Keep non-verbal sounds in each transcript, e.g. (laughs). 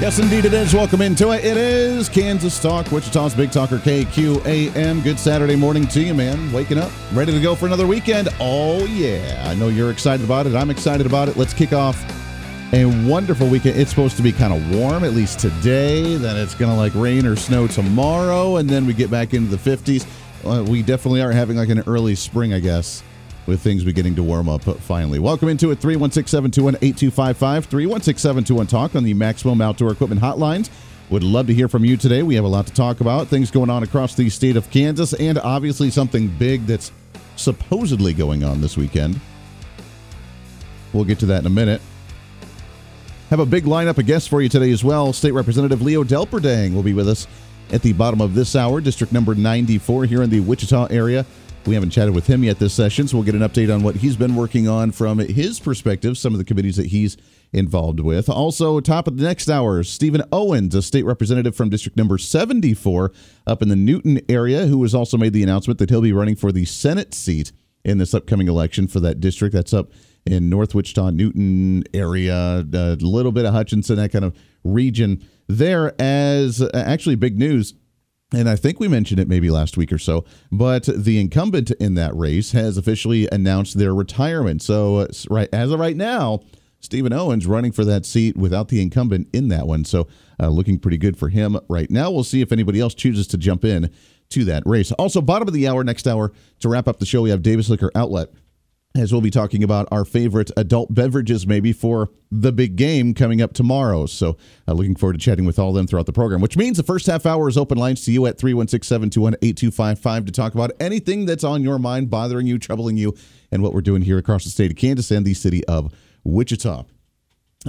Yes, indeed it is. Welcome into it. It is Kansas Talk, Wichita's Big Talker KQAM. Good Saturday morning to you, man. Waking up, ready to go for another weekend. Oh, yeah. I know you're excited about it. I'm excited about it. Let's kick off a wonderful weekend. It's supposed to be kind of warm, at least today. Then it's going to like rain or snow tomorrow, and then we get back into the 50s. Uh, we definitely are having like an early spring, I guess with things beginning to warm up finally. Welcome into it 316 721 8255 316 721 Talk on the Maximum Outdoor Equipment Hotlines. Would love to hear from you today. We have a lot to talk about, things going on across the state of Kansas, and obviously something big that's supposedly going on this weekend. We'll get to that in a minute. Have a big lineup of guests for you today as well. State Representative Leo Delperdang will be with us at the bottom of this hour, District number 94 here in the Wichita area. We haven't chatted with him yet this session, so we'll get an update on what he's been working on from his perspective, some of the committees that he's involved with. Also, top of the next hour, Stephen Owens, a state representative from District Number 74 up in the Newton area, who has also made the announcement that he'll be running for the Senate seat in this upcoming election for that district. That's up in North Wichita, Newton area, a little bit of Hutchinson, that kind of region there. As uh, actually big news and I think we mentioned it maybe last week or so, but the incumbent in that race has officially announced their retirement. So, uh, right as of right now, Stephen Owens running for that seat without the incumbent in that one. So, uh, looking pretty good for him right now. We'll see if anybody else chooses to jump in to that race. Also, bottom of the hour, next hour, to wrap up the show, we have Davis Liquor Outlet as we'll be talking about our favorite adult beverages maybe for the big game coming up tomorrow. So, uh, looking forward to chatting with all of them throughout the program, which means the first half hour is open lines to you at 316 721 8255 to talk about anything that's on your mind, bothering you, troubling you, and what we're doing here across the state of Kansas and the city of Wichita.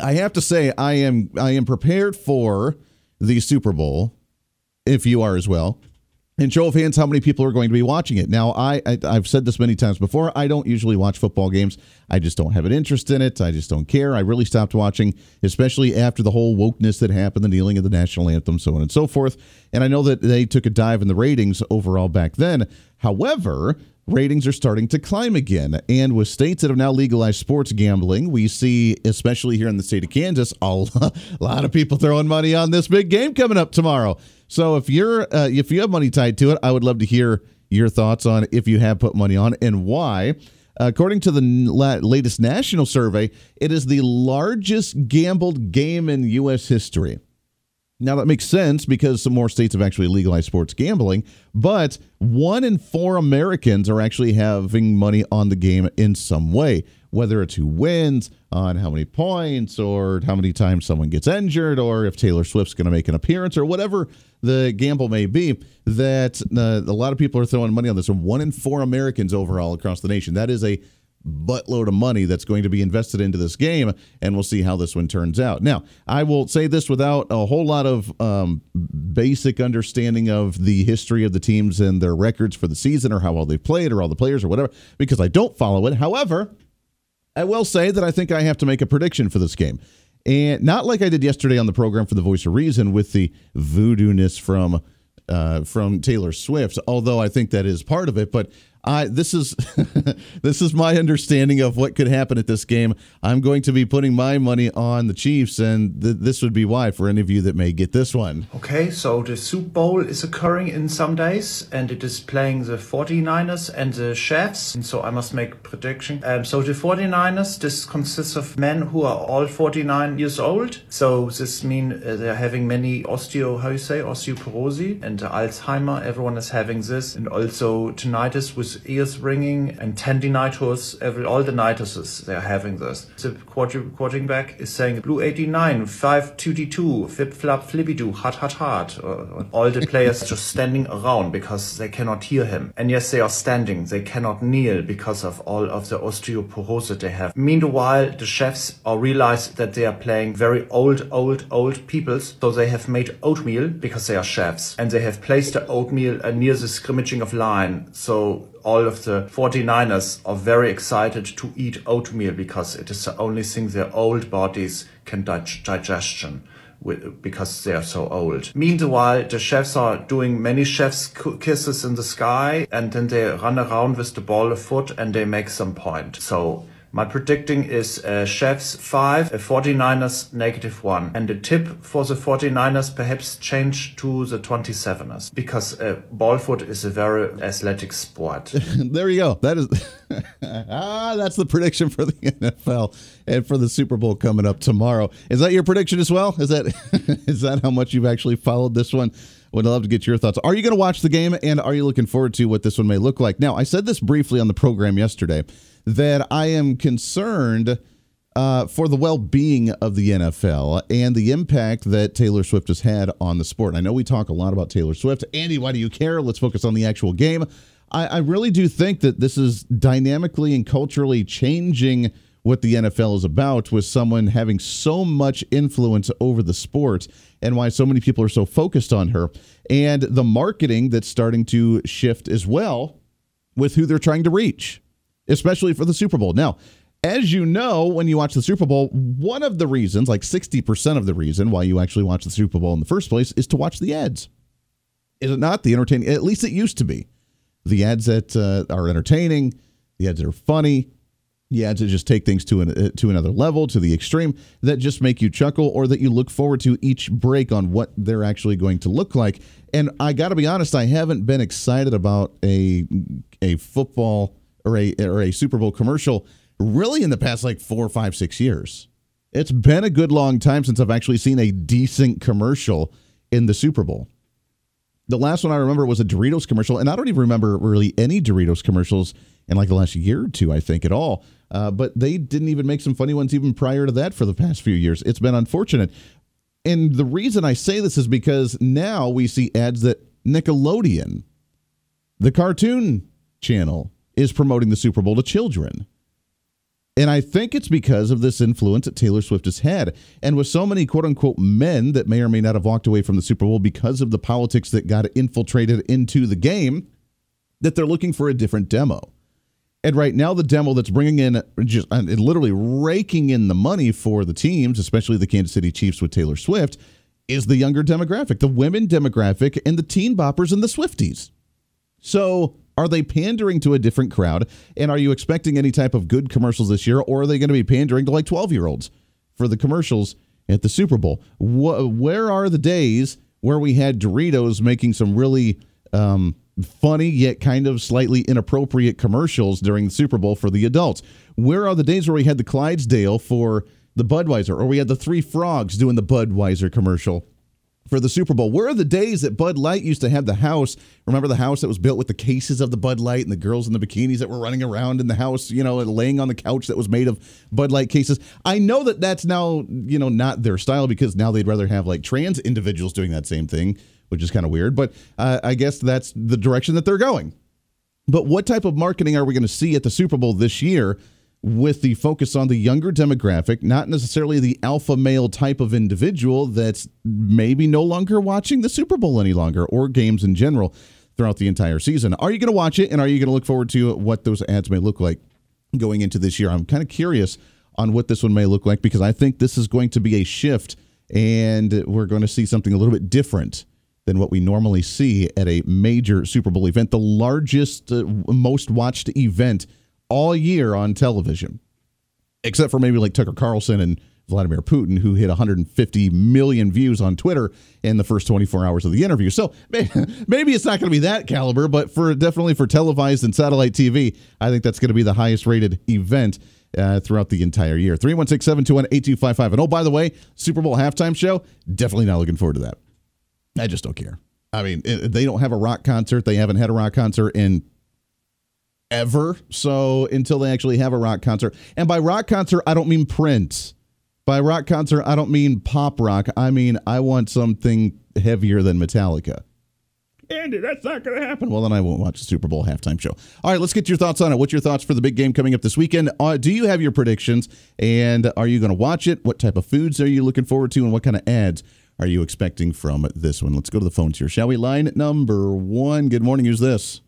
I have to say, I am I am prepared for the Super Bowl, if you are as well. And show of hands, how many people are going to be watching it? Now, I, I have said this many times before. I don't usually watch football games. I just don't have an interest in it. I just don't care. I really stopped watching, especially after the whole wokeness that happened, the kneeling of the national anthem, so on and so forth. And I know that they took a dive in the ratings overall back then. However, ratings are starting to climb again. And with states that have now legalized sports gambling, we see, especially here in the state of Kansas, a (laughs) lot of people throwing money on this big game coming up tomorrow. So if you're uh, if you have money tied to it, I would love to hear your thoughts on if you have put money on and why. According to the latest national survey, it is the largest gambled game in U.S. history. Now, that makes sense because some more states have actually legalized sports gambling, but one in four Americans are actually having money on the game in some way, whether it's who wins, on how many points, or how many times someone gets injured, or if Taylor Swift's going to make an appearance, or whatever the gamble may be. That uh, a lot of people are throwing money on this. One in four Americans overall across the nation. That is a buttload of money that's going to be invested into this game, and we'll see how this one turns out. Now, I will say this without a whole lot of um, basic understanding of the history of the teams and their records for the season, or how well they've played, or all the players, or whatever, because I don't follow it. However, I will say that I think I have to make a prediction for this game. And not like I did yesterday on the program for the Voice of Reason with the voodoo-ness from uh, from Taylor Swift, although I think that is part of it. But I this is (laughs) this is my understanding of what could happen at this game. I'm going to be putting my money on the Chiefs, and th- this would be why for any of you that may get this one. Okay, so the Super Bowl is occurring in some days, and it is playing the 49ers and the Chiefs. And so I must make prediction. Um, so the 49ers, this consists of men who are all 49 years old. So this means uh, they're having many osteo, how you say, osteoporosis and Alzheimer. Everyone is having this, and also tinnitus with ears ringing and tendinitis, every all the nitises they're having this. The quarter, quarterback is saying blue 89, 5 2D2, flip flop flippy doo, hot hot hot. all the players (laughs) just standing around because they cannot hear him. And yes, they are standing. They cannot kneel because of all of the osteoporosis they have. Meanwhile, the chefs are realize that they are playing very old, old, old peoples. So they have made oatmeal because they are chefs and they have placed the oatmeal uh, near the scrimmaging of line. So all of the 49ers are very excited to eat oatmeal because it is the only thing their old bodies can dig- digestion with, because they are so old. Meanwhile, the chefs are doing many chefs kisses in the sky and then they run around with the ball of foot and they make some point. So my predicting is uh, Chefs 5, a 49ers negative 1. And the tip for the 49ers perhaps change to the 27ers because uh, ball foot is a very athletic sport. (laughs) there you go. That is (laughs) ah, that's the prediction for the (laughs) NFL and for the Super Bowl coming up tomorrow. Is that your prediction as well? Is that is that how much you've actually followed this one? Would love to get your thoughts. Are you going to watch the game and are you looking forward to what this one may look like? Now, I said this briefly on the program yesterday that I am concerned uh, for the well being of the NFL and the impact that Taylor Swift has had on the sport. I know we talk a lot about Taylor Swift. Andy, why do you care? Let's focus on the actual game. I, I really do think that this is dynamically and culturally changing what the NFL is about with someone having so much influence over the sport and why so many people are so focused on her and the marketing that's starting to shift as well with who they're trying to reach especially for the Super Bowl. Now, as you know, when you watch the Super Bowl, one of the reasons, like 60% of the reason why you actually watch the Super Bowl in the first place is to watch the ads. Is it not? The entertaining, at least it used to be. The ads that uh, are entertaining, the ads that are funny, the ads that just take things to an, uh, to another level, to the extreme, that just make you chuckle or that you look forward to each break on what they're actually going to look like. And I got to be honest, I haven't been excited about a a football or a or a Super Bowl commercial really in the past like four, five, six years. It's been a good long time since I've actually seen a decent commercial in the Super Bowl. The last one I remember was a Doritos commercial, and I don't even remember really any Doritos commercials in like the last year or two, I think, at all. Uh, but they didn't even make some funny ones even prior to that for the past few years. It's been unfortunate. And the reason I say this is because now we see ads that Nickelodeon, the cartoon channel, is promoting the Super Bowl to children. And I think it's because of this influence that Taylor Swift has had. And with so many quote unquote men that may or may not have walked away from the Super Bowl because of the politics that got infiltrated into the game, that they're looking for a different demo. And right now, the demo that's bringing in just literally raking in the money for the teams, especially the Kansas City Chiefs with Taylor Swift, is the younger demographic, the women demographic, and the teen boppers and the Swifties. So are they pandering to a different crowd? And are you expecting any type of good commercials this year, or are they going to be pandering to like 12 year olds for the commercials at the Super Bowl? where are the days where we had Doritos making some really um, funny yet kind of slightly inappropriate commercials during the Super Bowl for the adults? Where are the days where we had the Clydesdale for the Budweiser, or we had the Three Frogs doing the Budweiser commercial? For the Super Bowl. Where are the days that Bud Light used to have the house? Remember the house that was built with the cases of the Bud Light and the girls in the bikinis that were running around in the house, you know, laying on the couch that was made of Bud Light cases. I know that that's now, you know, not their style because now they'd rather have like trans individuals doing that same thing, which is kind of weird. But uh, I guess that's the direction that they're going. But what type of marketing are we going to see at the Super Bowl this year? With the focus on the younger demographic, not necessarily the alpha male type of individual that's maybe no longer watching the Super Bowl any longer or games in general throughout the entire season. Are you going to watch it and are you going to look forward to what those ads may look like going into this year? I'm kind of curious on what this one may look like because I think this is going to be a shift and we're going to see something a little bit different than what we normally see at a major Super Bowl event, the largest, uh, most watched event all year on television, except for maybe like Tucker Carlson and Vladimir Putin, who hit 150 million views on Twitter in the first 24 hours of the interview. So (laughs) maybe it's not going to be that caliber, but for definitely for televised and satellite TV, I think that's going to be the highest rated event. Uh, throughout the entire year. 316 721 8255. And oh, by the way, Super Bowl halftime show, definitely not looking forward to that. I just don't care. I mean, they don't have a rock concert. They haven't had a rock concert in ever. So until they actually have a rock concert, and by rock concert, I don't mean Prince. By rock concert, I don't mean pop rock. I mean I want something heavier than Metallica. Andy, that's not going to happen. Well, then I won't watch the Super Bowl halftime show. All right, let's get your thoughts on it. What's your thoughts for the big game coming up this weekend? Uh, do you have your predictions? And are you going to watch it? What type of foods are you looking forward to? And what kind of ads are you expecting from this one? Let's go to the phones here, shall we? Line number one. Good morning. Who's this?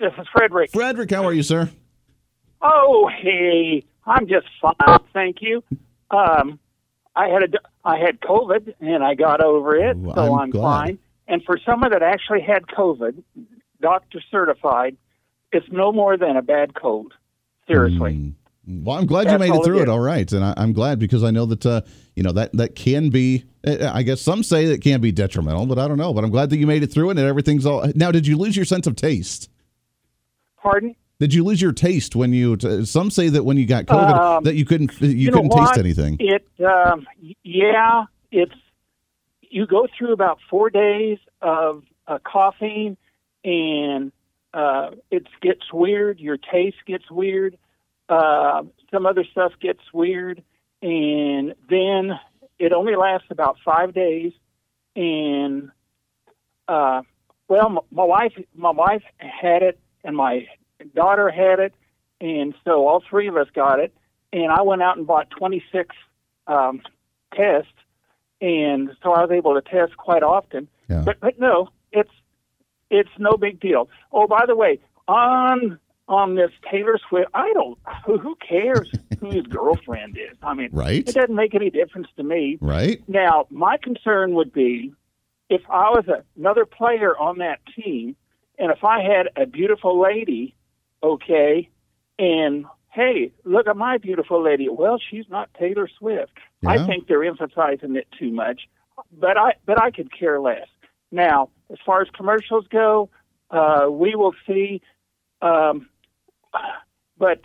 This is Frederick. Frederick, how are you, sir? Oh, hey, I'm just fine, thank you. Um, I had a I had COVID and I got over it, so I'm I'm, fine. And for someone that actually had COVID, doctor certified, it's no more than a bad cold. Seriously. Mm. Well, I'm glad you made it through it it. All right, and I, I'm glad because I know that uh, you know that that can be. uh, I guess some say that can be detrimental, but I don't know. But I'm glad that you made it through it and everything's all. Now, did you lose your sense of taste? Pardon? Did you lose your taste when you? T- some say that when you got COVID, Um, that you couldn't you, you couldn't taste anything. It, um, yeah, it's you go through about four days of uh, coughing, and uh, it gets weird. Your taste gets weird. Uh, some other stuff gets weird, and then it only lasts about five days. And uh, well, m- my wife, my wife had it, and my daughter had it, and so all three of us got it and I went out and bought 26 um, tests, and so I was able to test quite often. Yeah. But but no, it's it's no big deal. Oh, by the way, on on this Taylor Swift, I don't who, who cares who his (laughs) girlfriend is. I mean, Right. it doesn't make any difference to me. Right. Now, my concern would be if I was a, another player on that team, and if I had a beautiful lady, okay, and hey, look at my beautiful lady. Well, she's not Taylor Swift. Yeah. I think they're emphasizing it too much, but I but I could care less. Now, as far as commercials go, uh, we will see. Um, but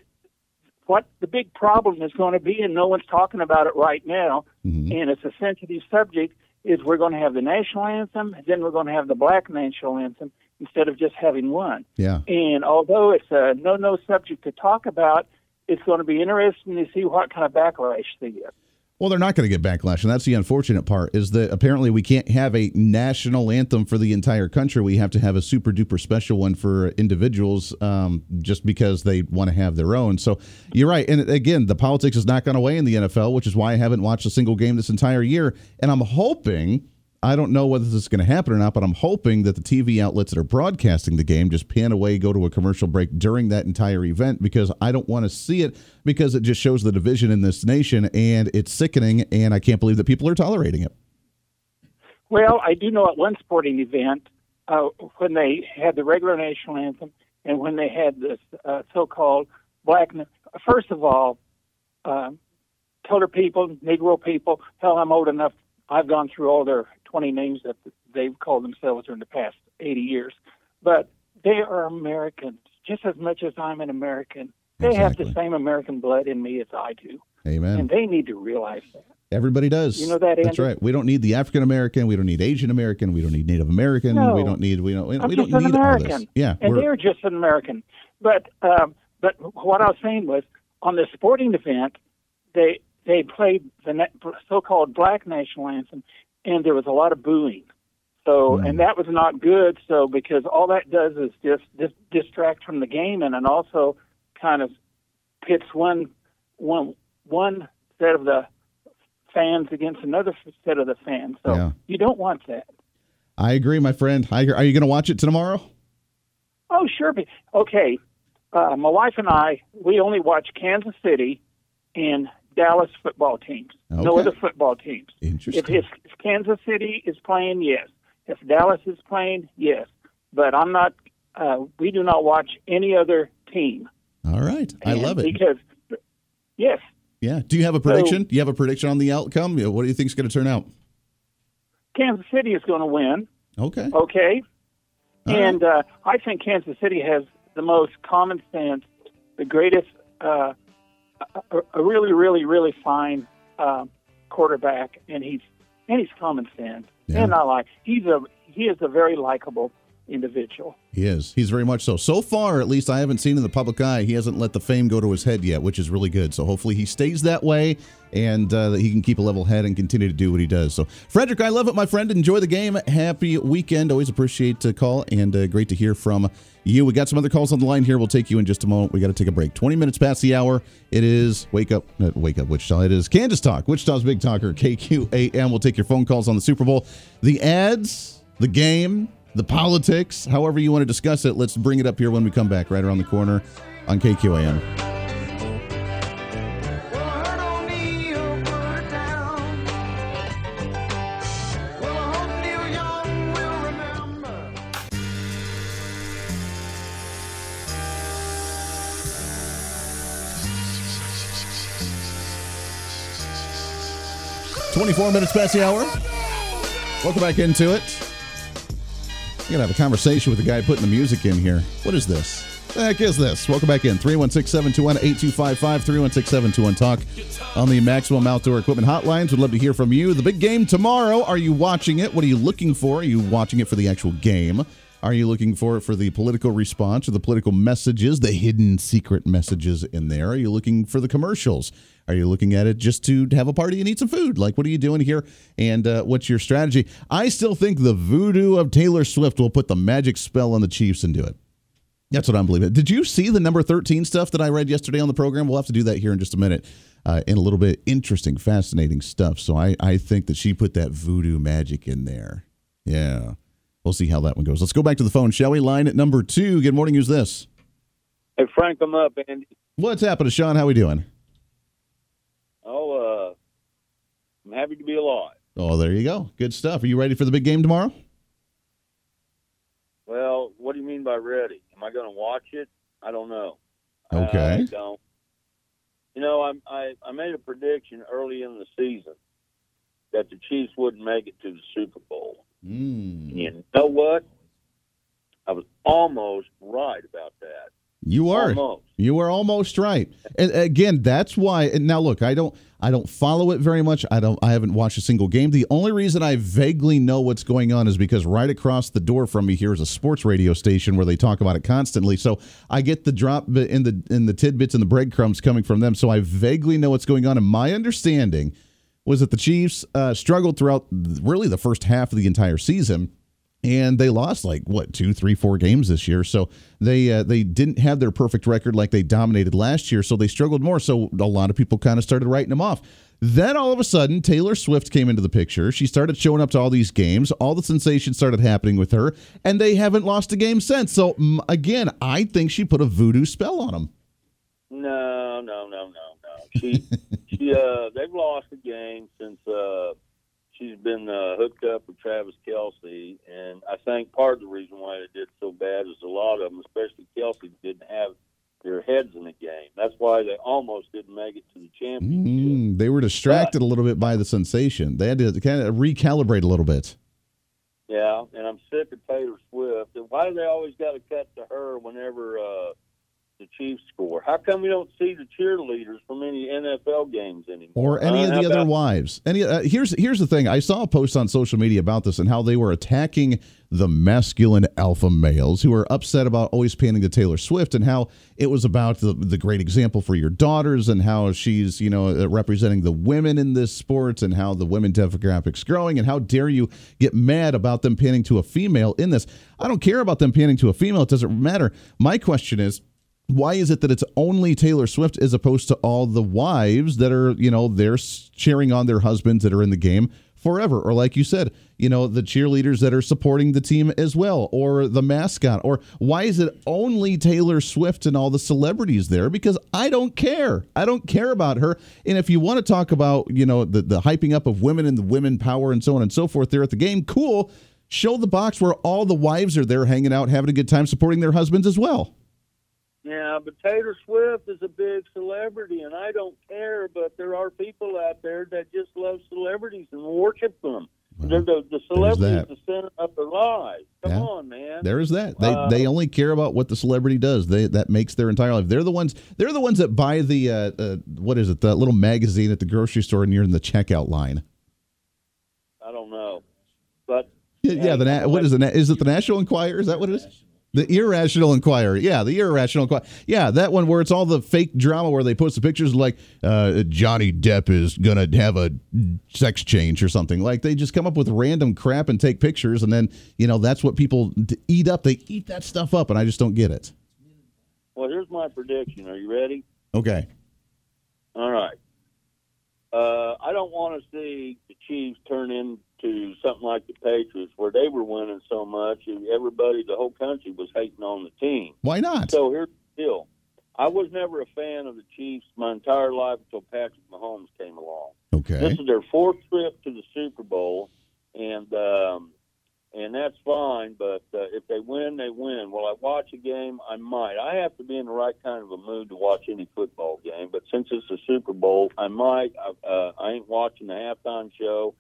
what the big problem is going to be, and no one's talking about it right now, Mhm. and it's a sensitive subject, is we're going to have the national anthem, and then we're going to have the black national anthem instead of just having one. Yeah. And although it's a no-no subject to talk about, it's going to be interesting to see what kind of backlash they get. Well, they're not going to get backlash, and that's the unfortunate part. Is that apparently we can't have a national anthem for the entire country. We have to have a super duper special one for individuals, um, just because they want to have their own. So you're right, and again, the politics has not gone away in the NFL, which is why I haven't watched a single game this entire year. And I'm hoping. I don't know whether this is going to happen or not, but I'm hoping that the TV outlets that are broadcasting the game just pan away, go to a commercial break during that entire event because I don't want to see it because it just shows the division in this nation and it's sickening and I can't believe that people are tolerating it. Well, I do know at one sporting event uh, when they had the regular national anthem and when they had this uh, so-called black. First of all, uh, colored people, Negro people. Hell, I'm old enough. I've gone through all their 20 names that they've called themselves during the past 80 years, but they are Americans just as much as I'm an American. They have the same American blood in me as I do, Amen. and they need to realize that. Everybody does. You know that, That's Andy? right. We don't need the African American. We don't need Asian American. We don't need Native American. No. We don't need. We don't. We, I'm we just don't an need all American. this. Yeah. and they're just an American. But um, but what I was saying was on the sporting event, they they played the so-called black national anthem, and there was a lot of booing. So Hmm. and that was not good. So because all that does is just dis- distract from the game, and and also kind of pits one one one set of the fans against another set of the fans. So Yeah. you don't want that. I agree, my friend. I, are you going to watch it tomorrow? Oh, sure. Okay. Uh, my wife and I, we only watch Kansas City and Dallas football teams. No other football teams. Interesting. if, if Kansas City is playing, yes. If Dallas is playing, yes. But I'm not. Uh, we do not watch any other team. All right. I And love it. because. Yes, Yeah. Do you have a prediction? Do you have a prediction on the outcome? What do you think is going to turn out? Kansas City is going to win. Okay. Okay. All right. and uh, I think Kansas City has the most common sense, the greatest, uh, a, a really, really, really fine uh, quarterback, and he's and he's common sense, Yeah. and I like he's a he is a very likable individual. He is. He's very much so. So far, at least I haven't seen in the public eye, he hasn't let the fame go to his head yet, which is really good. So hopefully he stays that way and uh, that he can keep a level head and continue to do what he does. So, Frederick, I love it, my friend. Enjoy the game. Happy weekend. Always appreciate the call and uh, great to hear from you. We got some other calls on the line here. We'll take you in just a moment. We got to take a break. 20 minutes past the hour. It is Wake Up, not Wake Up Wichita. It is Kansas Talk, Wichita's Big Talker, KQAM. We'll take your phone calls on the Super Bowl. The ads, the game, the politics, however you want to discuss it. Let's bring it up here when we come back, right around the corner on KQAM. 24 minutes past the hour. Welcome back into it. I'm going to have a conversation with the guy putting the music in here. What is this? The heck is this? Welcome back in. 316 721 8255 316 721 Talk on the Maximum Outdoor Equipment Hotlines. Would love to hear from you. The big game tomorrow. Are you watching it? What are you looking for? Are you watching it for the actual game? Are you looking for it for the political response or the political messages, the hidden secret messages in there? Are you looking for the commercials? Are you looking at it just to have a party and eat some food? Like, what are you doing here? And uh, what's your strategy? I still think the voodoo of Taylor Swift will put the magic spell on the Chiefs and do it. That's what I'm believing. Did you see the number 13 stuff that I read yesterday on the program? We'll have to do that here in just a minute. Uh, in a little bit interesting, fascinating stuff. So I, I think that she put that voodoo magic in there. Yeah. We'll see how that one goes. Let's go back to the phone, shall we? Line at number two. Good morning. Who's this? Hey, Frank, I'm up, Andy. What's happening, Sean? How are we doing? Oh, uh, I'm happy to be alive. Oh, there you go. Good stuff. Are you ready for the big game tomorrow? Well, what do you mean by ready? Am I going to watch it? I don't know. Okay. I don't. You know, I, I I made a prediction early in the season that the Chiefs wouldn't make it to the Super Bowl. Mm. You know what? I was almost right about that. You are. Almost. You are almost right. And again, that's why. And now, look, I don't. I don't follow it very much. I don't. I haven't watched a single game. The only reason I vaguely know what's going on is because right across the door from me here is a sports radio station where they talk about it constantly. So I get the drop in the in the tidbits and the breadcrumbs coming from them. So I vaguely know what's going on. And my understanding was that the Chiefs uh, struggled throughout really the first half of the entire season and they lost like what two, three, four games this year. So they uh, they didn't have their perfect record like they dominated last year. So they struggled more. So a lot of people kind of started writing them off. Then all of a sudden, Taylor Swift came into the picture. She started showing up to all these games. All the sensation started happening with her, and they haven't lost a game since. So again, I think she put a voodoo spell on them. No, no, no, no, no. She, (laughs) she, uh, they've lost a game since uh, she's been uh, hooked up with Travis Kelce, and I think part of the reason why they did so bad is a lot of them, especially Kelce, didn't have their heads in the game. That's why they almost didn't make it to the championship. Mm, they were distracted But- a little bit by the sensation. They had to kind of recalibrate a little bit. Yeah, and I'm sick of Taylor Swift. And why do they always got to cut to her whenever uh, the Chiefs score? How come we don't see the cheerleaders from any NFL games anymore? or any Uh, of the other about- wives. Any uh, here's here's the thing. I saw a post on social media about this and how they were attacking the masculine alpha males who are upset about always panning to Taylor Swift and how it was about the, the great example for your daughters and how she's you know uh, representing the women in this sport and how the women demographics growing and how dare you get mad about them panning to a female in this. I don't care about them panning to a female. It doesn't matter. My question is why is it that it's only Taylor Swift as opposed to all the wives that are, you know, they're cheering on their husbands that are in the game forever? Or, like you said, you know, the cheerleaders that are supporting the team as well, or the mascot? Or why is it only Taylor Swift and all the celebrities there? Because I don't care. I don't care about her. And if you want to talk about, you know, the, the hyping up of women and the women power and so on and so forth there at the game, cool. Show the box where all the wives are there hanging out, having a good time, supporting their husbands as well. Yeah, but Taylor Swift is a big celebrity, and I don't care. But there are people out there that just love celebrities and worship them. They're the, the celebrity is the center of their lives. Come Yeah. on, man. There is that. They Uh, they only care about what the celebrity does. They that makes their entire life. They're the ones. They're the ones that buy the uh, uh, what is it? The little magazine at the grocery store near in the checkout line. I don't know, but Yeah, the na- what is it? Is it the National Enquirer? Is that what it is? The Irrational inquiry. Yeah, the Irrational Inquirer. Yeah, that one where it's all the fake drama where they post the pictures like uh, Johnny Depp is going to have a sex change or something. Like they just come up with random crap and take pictures, and then, you know, that's what people eat up. They eat that stuff up, and I just don't get it. Well, here's my prediction. Are you ready? Okay. All right. Uh, I don't want to see the Chiefs turn into something like the Patriots, where they were winning so much, and everybody, the whole country, was hating on the team. Why not? So here's the deal: I was never a fan of the Chiefs my entire life until Patrick Mahomes came along. Okay. This is their fourth trip to the Super Bowl, and um, and that's fine. But uh, if they win, they win. Will I watch a game? I might. I have to be in the right kind of a mood to watch any football game. But since it's a Super Bowl, I might. I, uh, I ain't watching the halftime show,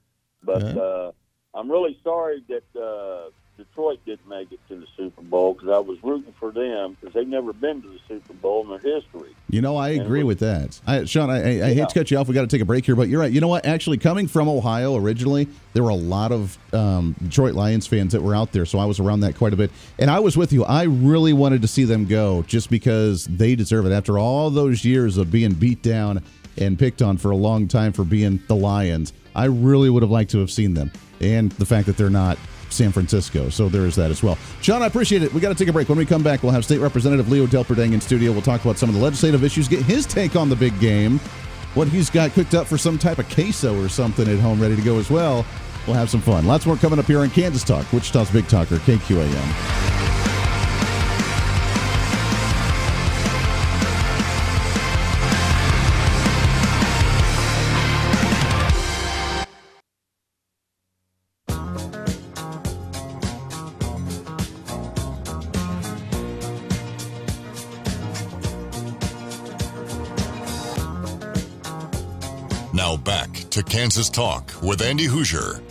but Yeah. uh, I'm really sorry that uh, Detroit didn't make it to the Super Bowl because I was rooting for them because they've never been to the Super Bowl in their history. You know, I agree we- with that. I, Sean, I, I, I hate to cut you off. We got to take a break here, but you're right. You know what? Actually, coming from Ohio originally, there were a lot of um, Detroit Lions fans that were out there, so I was around that quite a bit. And I was with you. I really wanted to see them go just because they deserve it. After all those years of being beat down and picked on for a long time for being the Lions, I really would have liked to have seen them. And the fact that they're not San Francisco. So there is that as well. Sean, I appreciate it. We got to take a break. When we come back, we'll have State Representative Leo Delperdang in studio. We'll talk about some of the legislative issues, get his take on the big game, what he's got cooked up for some type of queso or something at home ready to go as well. We'll have some fun. Lots more coming up here on Kansas Talk, Wichita's Big Talker, KQAM. Kansas Talk with Andy Hoosier.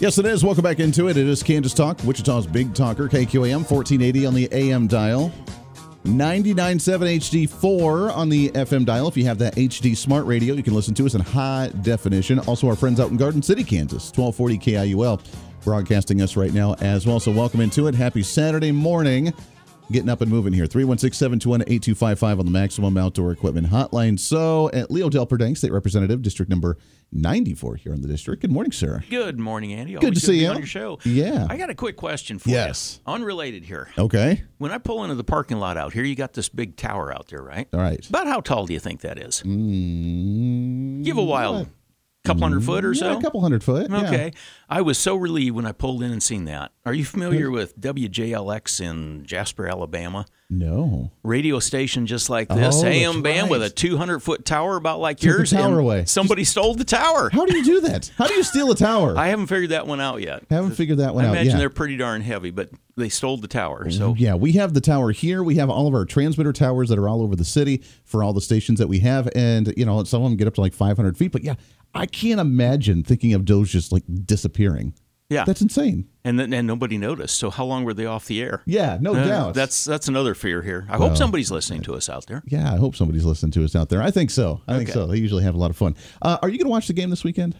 Yes, it is. Welcome back into it. It is Kansas Talk, Wichita's Big Talker, KQAM, 1480 on the AM dial. 99.7 HD4 on the FM dial. If you have that HD smart radio, you can listen to us in high definition. Also, our friends out in Garden City, Kansas, 1240 KIUL, broadcasting us right now as well. So, welcome into it. Happy Saturday morning. Getting up and moving here. 316 721 8255 on the Maximum Outdoor Equipment Hotline. So, at Leo Delperdang, State Representative, District number 94 here in the district. Good morning, sir. Good morning, Andy. Good Always to see you. on your show. Yeah. I got a quick question for Yes. you. Unrelated here. Okay. When I pull into the parking lot out here, you got this big tower out there, right? All right. About how tall do you think that is? Mm, Give a wild couple hundred mm-hmm. foot or yeah, so. a couple hundred foot. yeah. Okay. I was so relieved when I pulled in and seen that. Are you familiar with WJLX in Jasper, Alabama? No. Radio station just like this, Oh, AM band with a 200 foot tower about like Took yours. tower away. Somebody stole the tower. How do you do that? How do you steal a tower? (laughs) I haven't figured that one out yet. I haven't figured that one I out imagine yet. they're pretty darn heavy, but they stole the tower. So yeah, we have the tower here. We have all of our transmitter towers that are all over the city for all the stations that we have, and you know some of them get up to like 500 feet. But yeah, I can't imagine thinking of those just like disappearing. Yeah, That's insane. and then and nobody noticed. So how long were they off the air? Yeah, no Uh, doubt. That's that's another fear here. I Well, hope somebody's listening to us out there. yeah. I hope somebody's listening to us out there. I think so. I think so. They usually have a lot of fun. Uh, are you going to watch the game this weekend?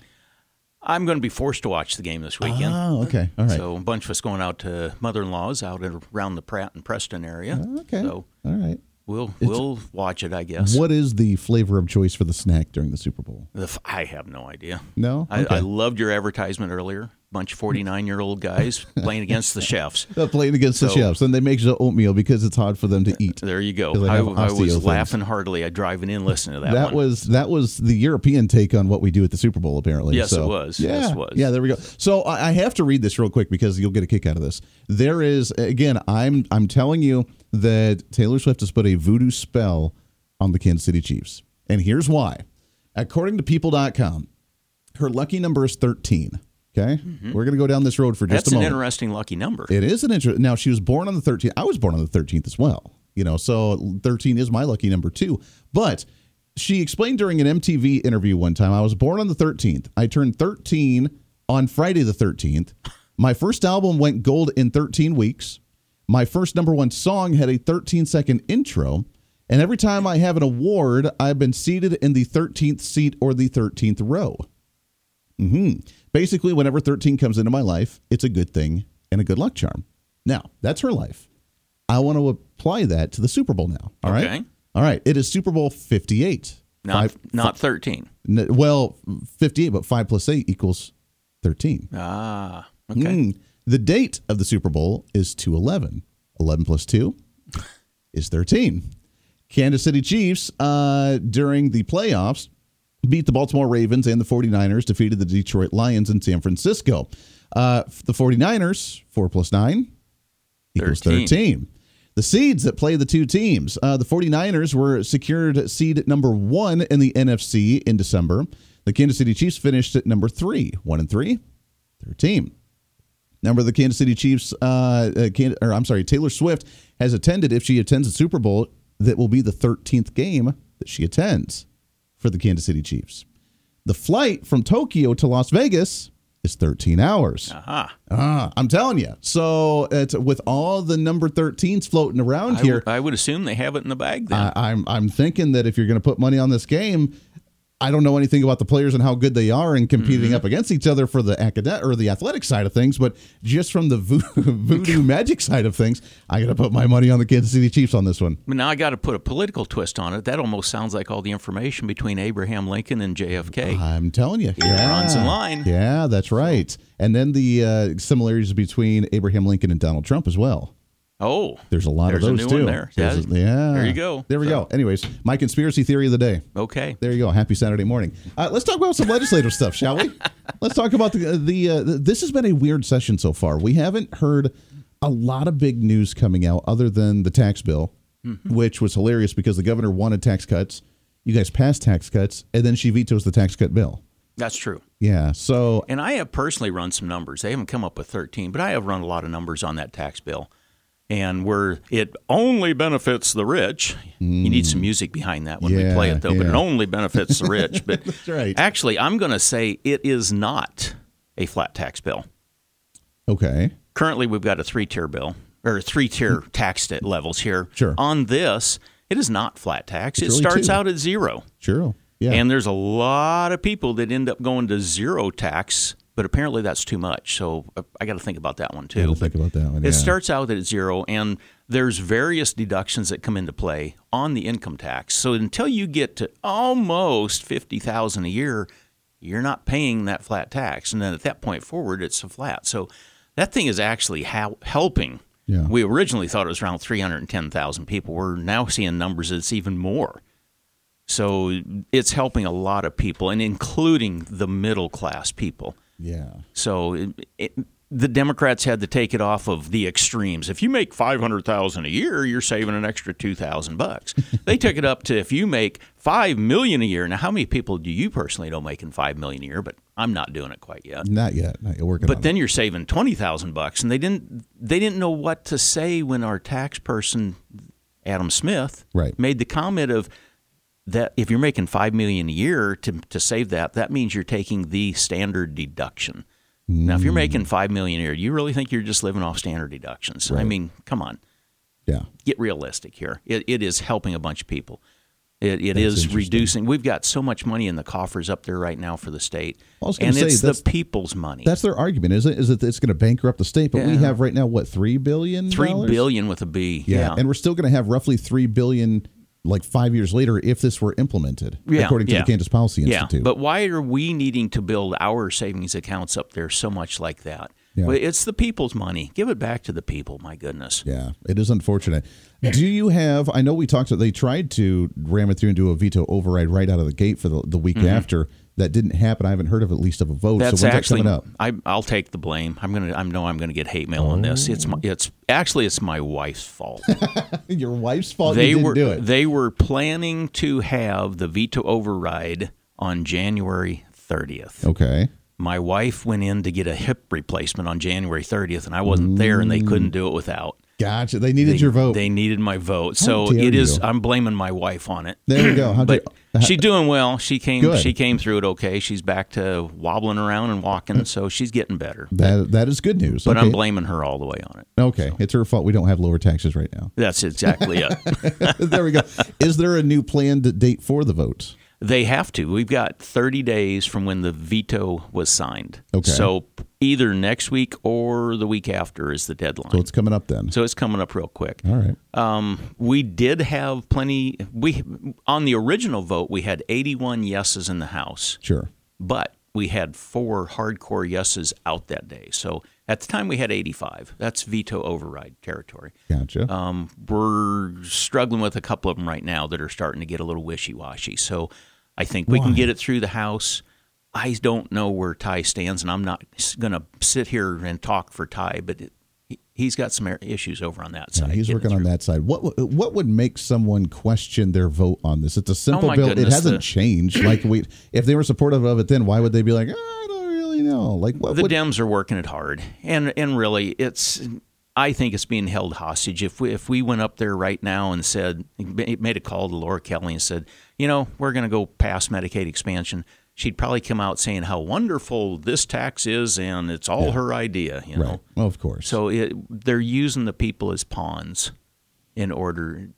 I'm going to be forced to watch the game this weekend. Oh, okay. All right. So a bunch of us going out to mother-in-law's out around the Pratt and Preston area. okay. So all right. We'll we'll watch it, I guess. What is the flavor of choice for the snack during the Super Bowl? The f- I have no idea. No. I, Okay. I loved your advertisement earlier. Bunch of 49 year old guys (laughs) playing against the chefs. (laughs) They're playing against the chefs, and they make the oatmeal because it's hard for them to eat. There you go. I, I was things. laughing heartily. I driving in listening to that, That one. was that was the European take on what we do at the Super Bowl, apparently. Yes, So, it was. Yeah, Yes, it was. Yeah, there we go. So I, I have to read this real quick because you'll get a kick out of this. There is again, I'm I'm telling you that Taylor Swift has put a voodoo spell on the Kansas City Chiefs, and here's why. According to People.com, her lucky number is 13. Okay, we're gonna go down this road for just Mm-hmm. That's a an interesting lucky number. It is an interesting. Now she was born on the 13th. I was born on the 13th as well. You know, so 13 is my lucky number too. But she explained during an MTV interview one time, I was born on the 13th. I turned 13 on Friday the 13th. My first album went gold in 13 weeks. My first number one song had a 13 second intro. And every time I have an award, I've been seated in the 13th seat or the 13th row. Mm-hmm. Basically, whenever 13 comes into my life, it's a good thing and a good luck charm. Now, that's her life. I want to apply that to the Super Bowl now. All right. Okay. All right. It is Super Bowl 58. Not Five- not 13. n- well, 58, but 5 plus 8 equals 13. Ah, okay. Mm. The date of the Super Bowl is 211. 11 plus 2 is 13. Kansas City Chiefs, uh, during the playoffs, beat the Baltimore Ravens and the 49ers, defeated the Detroit Lions in San Francisco. Uh, the 49ers, 4 plus 9 equals 13. 13. The seeds that play the two teams. Uh, the 49ers were secured seed number one in the NFC in December. The Kansas City Chiefs finished at number three, one and three, 13. Number of the Kansas City Chiefs, uh, uh, Can- or I'm sorry, Taylor Swift has attended. If she attends the Super Bowl, that will be the 13th game that she attends for the Kansas City Chiefs. The flight from Tokyo to Las Vegas is 13 hours. Aha. Ah, I'm telling you. So it's with all the number 13s floating around I, here. w- I would assume they have it in the bag then. I, I'm I'm thinking that if you're going to put money on this game, I don't know anything about the players and how good they are in competing Mm-hmm. up against each other for the academic or the athletic side of things, but just from the vo- (laughs) voodoo (laughs) magic side of things, I got to put my money on the Kansas City Chiefs on this one. but now I got to put a political twist on it. That almost sounds like all the information between Abraham Lincoln and JFK. I'm telling you, yeah, runs in line. Yeah, that's right. And then the uh, similarities between Abraham Lincoln and Donald Trump as well. Oh, There's a lot There's of those new too. one there. There's Yeah. a- yeah. There you go. There we go. Anyways, my conspiracy theory of the day. okay. There you go. Happy Saturday morning. Uh, let's talk about some legislative (laughs) stuff, shall we? Let's talk about the the. Uh, this has been a weird session so far. We haven't heard a lot of big news coming out other than the tax bill, which was hilarious because the governor wanted tax cuts. You guys passed tax cuts, and then she vetoes the tax cut bill. That's true. Yeah. So And I have personally run some numbers. They haven't come up with 13, but I have run a lot of numbers on that tax bill. And where it only benefits the rich, you need some music behind that when we play it, though. But it only benefits the rich. (laughs) But right. actually, I'm going to say it is not a flat tax bill. okay. Currently, we've got a three tier bill or three tier (laughs) tax levels here. Sure. On this, it is not flat tax. it starts two. out at zero. Sure. Yeah. And there's a lot of people that end up going to zero tax, but apparently that's too much. So uh, I got to think about that one too. Gotta think about that one. It yeah. starts out at zero, and there's various deductions that come into play on the income tax. So until you get to almost fifty thousand a year, you're not paying that flat tax, and then at that point forward, it's a flat. So that thing is actually how helping. Yeah. We originally thought it was around three hundred and ten thousand people. We're now seeing numbers that's even more. So it's helping a lot of people, and including the middle class people. Yeah. So it, it, the Democrats had to take it off of the extremes. If you make five hundred thousand a year, you're saving an extra two thousand bucks. (laughs) they took it up to if you make five million a year. Now, how many people do you personally know making five million a year? But I'm not doing it quite yet. Not yet. Not yet. Working But it. then you're saving twenty thousand bucks, and they didn't they didn't know what to say when our tax person Adam Smith Right. made the comment of that if you're making five million a year to to save that, that means you're taking the standard deduction. Now, if you're Mm. making five million a year, you really think you're just living off standard deductions? I mean, come on, Yeah. get realistic here. It, it is helping a bunch of people. It, it is reducing. We've got so much money in the coffers up there right now for the state, I was gonna and say, it's the people's money. That's their argument, is it? Is that it's going to bankrupt the state? But we have right now what three billion? Three dollars? with a B. Yeah. Yeah. and we're still going to have roughly three billion, like five years later, if this were implemented, Yeah, according to yeah. the Kansas Policy Institute. yeah. But why are we needing to build our savings accounts up there so much like that? Yeah. Well, it's the people's money. Give it back to the people. My goodness. yeah, it is unfortunate. Do you have? I know we talked. They tried to ram it through and do a veto override right out of the gate for the, the week mm-hmm. after. That didn't happen. I haven't heard of at least of a vote. That's so actually. that coming up? I, I'll take the blame. I'm gonna. I know I'm gonna get hate mail on this. Oh. It's my. It's actually it's my wife's fault. (laughs) Your wife's fault. they you didn't were. do it. They were planning to have the veto override on January 30th. okay. My wife went in to get a hip replacement on January 30th, and I wasn't there, and they mm. couldn't do it without. Gotcha. They needed They- your vote. They needed my vote. So dare it is. you. I'm blaming my wife on it. there you go. How'd (clears throat) But you- Uh-huh. she's doing well. She came. Good. She came through it okay. She's back to wobbling around and walking, uh-huh. so she's getting better. that that is good news. But okay. I'm blaming her all the way on it. Okay, it's her fault. We don't have lower taxes right now. That's exactly it. (laughs) there we go. (laughs) Is there a new planned date for the vote? They have to. We've got 30 days from when the veto was signed. Okay. So either next week or the week after is the deadline. So it's coming up then. So it's coming up real quick. All right. Um, we did have plenty. We on the original vote we had 81 yeses in the House, Sure. but we had four hardcore yeses out that day. So at the time we had 85. That's veto override territory. Gotcha. Um, we're struggling with a couple of them right now that are starting to get a little wishy washy. So I think we Why? can get it through the House. I don't know where Ty stands, and I'm not going to sit here and talk for Ty, but it, he- he's got some issues over on that Yeah, side. he's working on that side. What what would make someone question their vote on this? It's a simple Oh bill. It hasn't the- changed. Like we, if they were supportive of it, then why would they be like, "Ah, I don't really know? Like what? the would, Dems are working it hard, and and really, it's. I think it's being held hostage. If we if we went up there right now and said made a call to Laura Kelly and said, you know, we're going to go past Medicaid expansion, she'd probably come out saying how wonderful this tax is and it's all her idea. You know, right? Well, of course. so it, they're using the people as pawns in order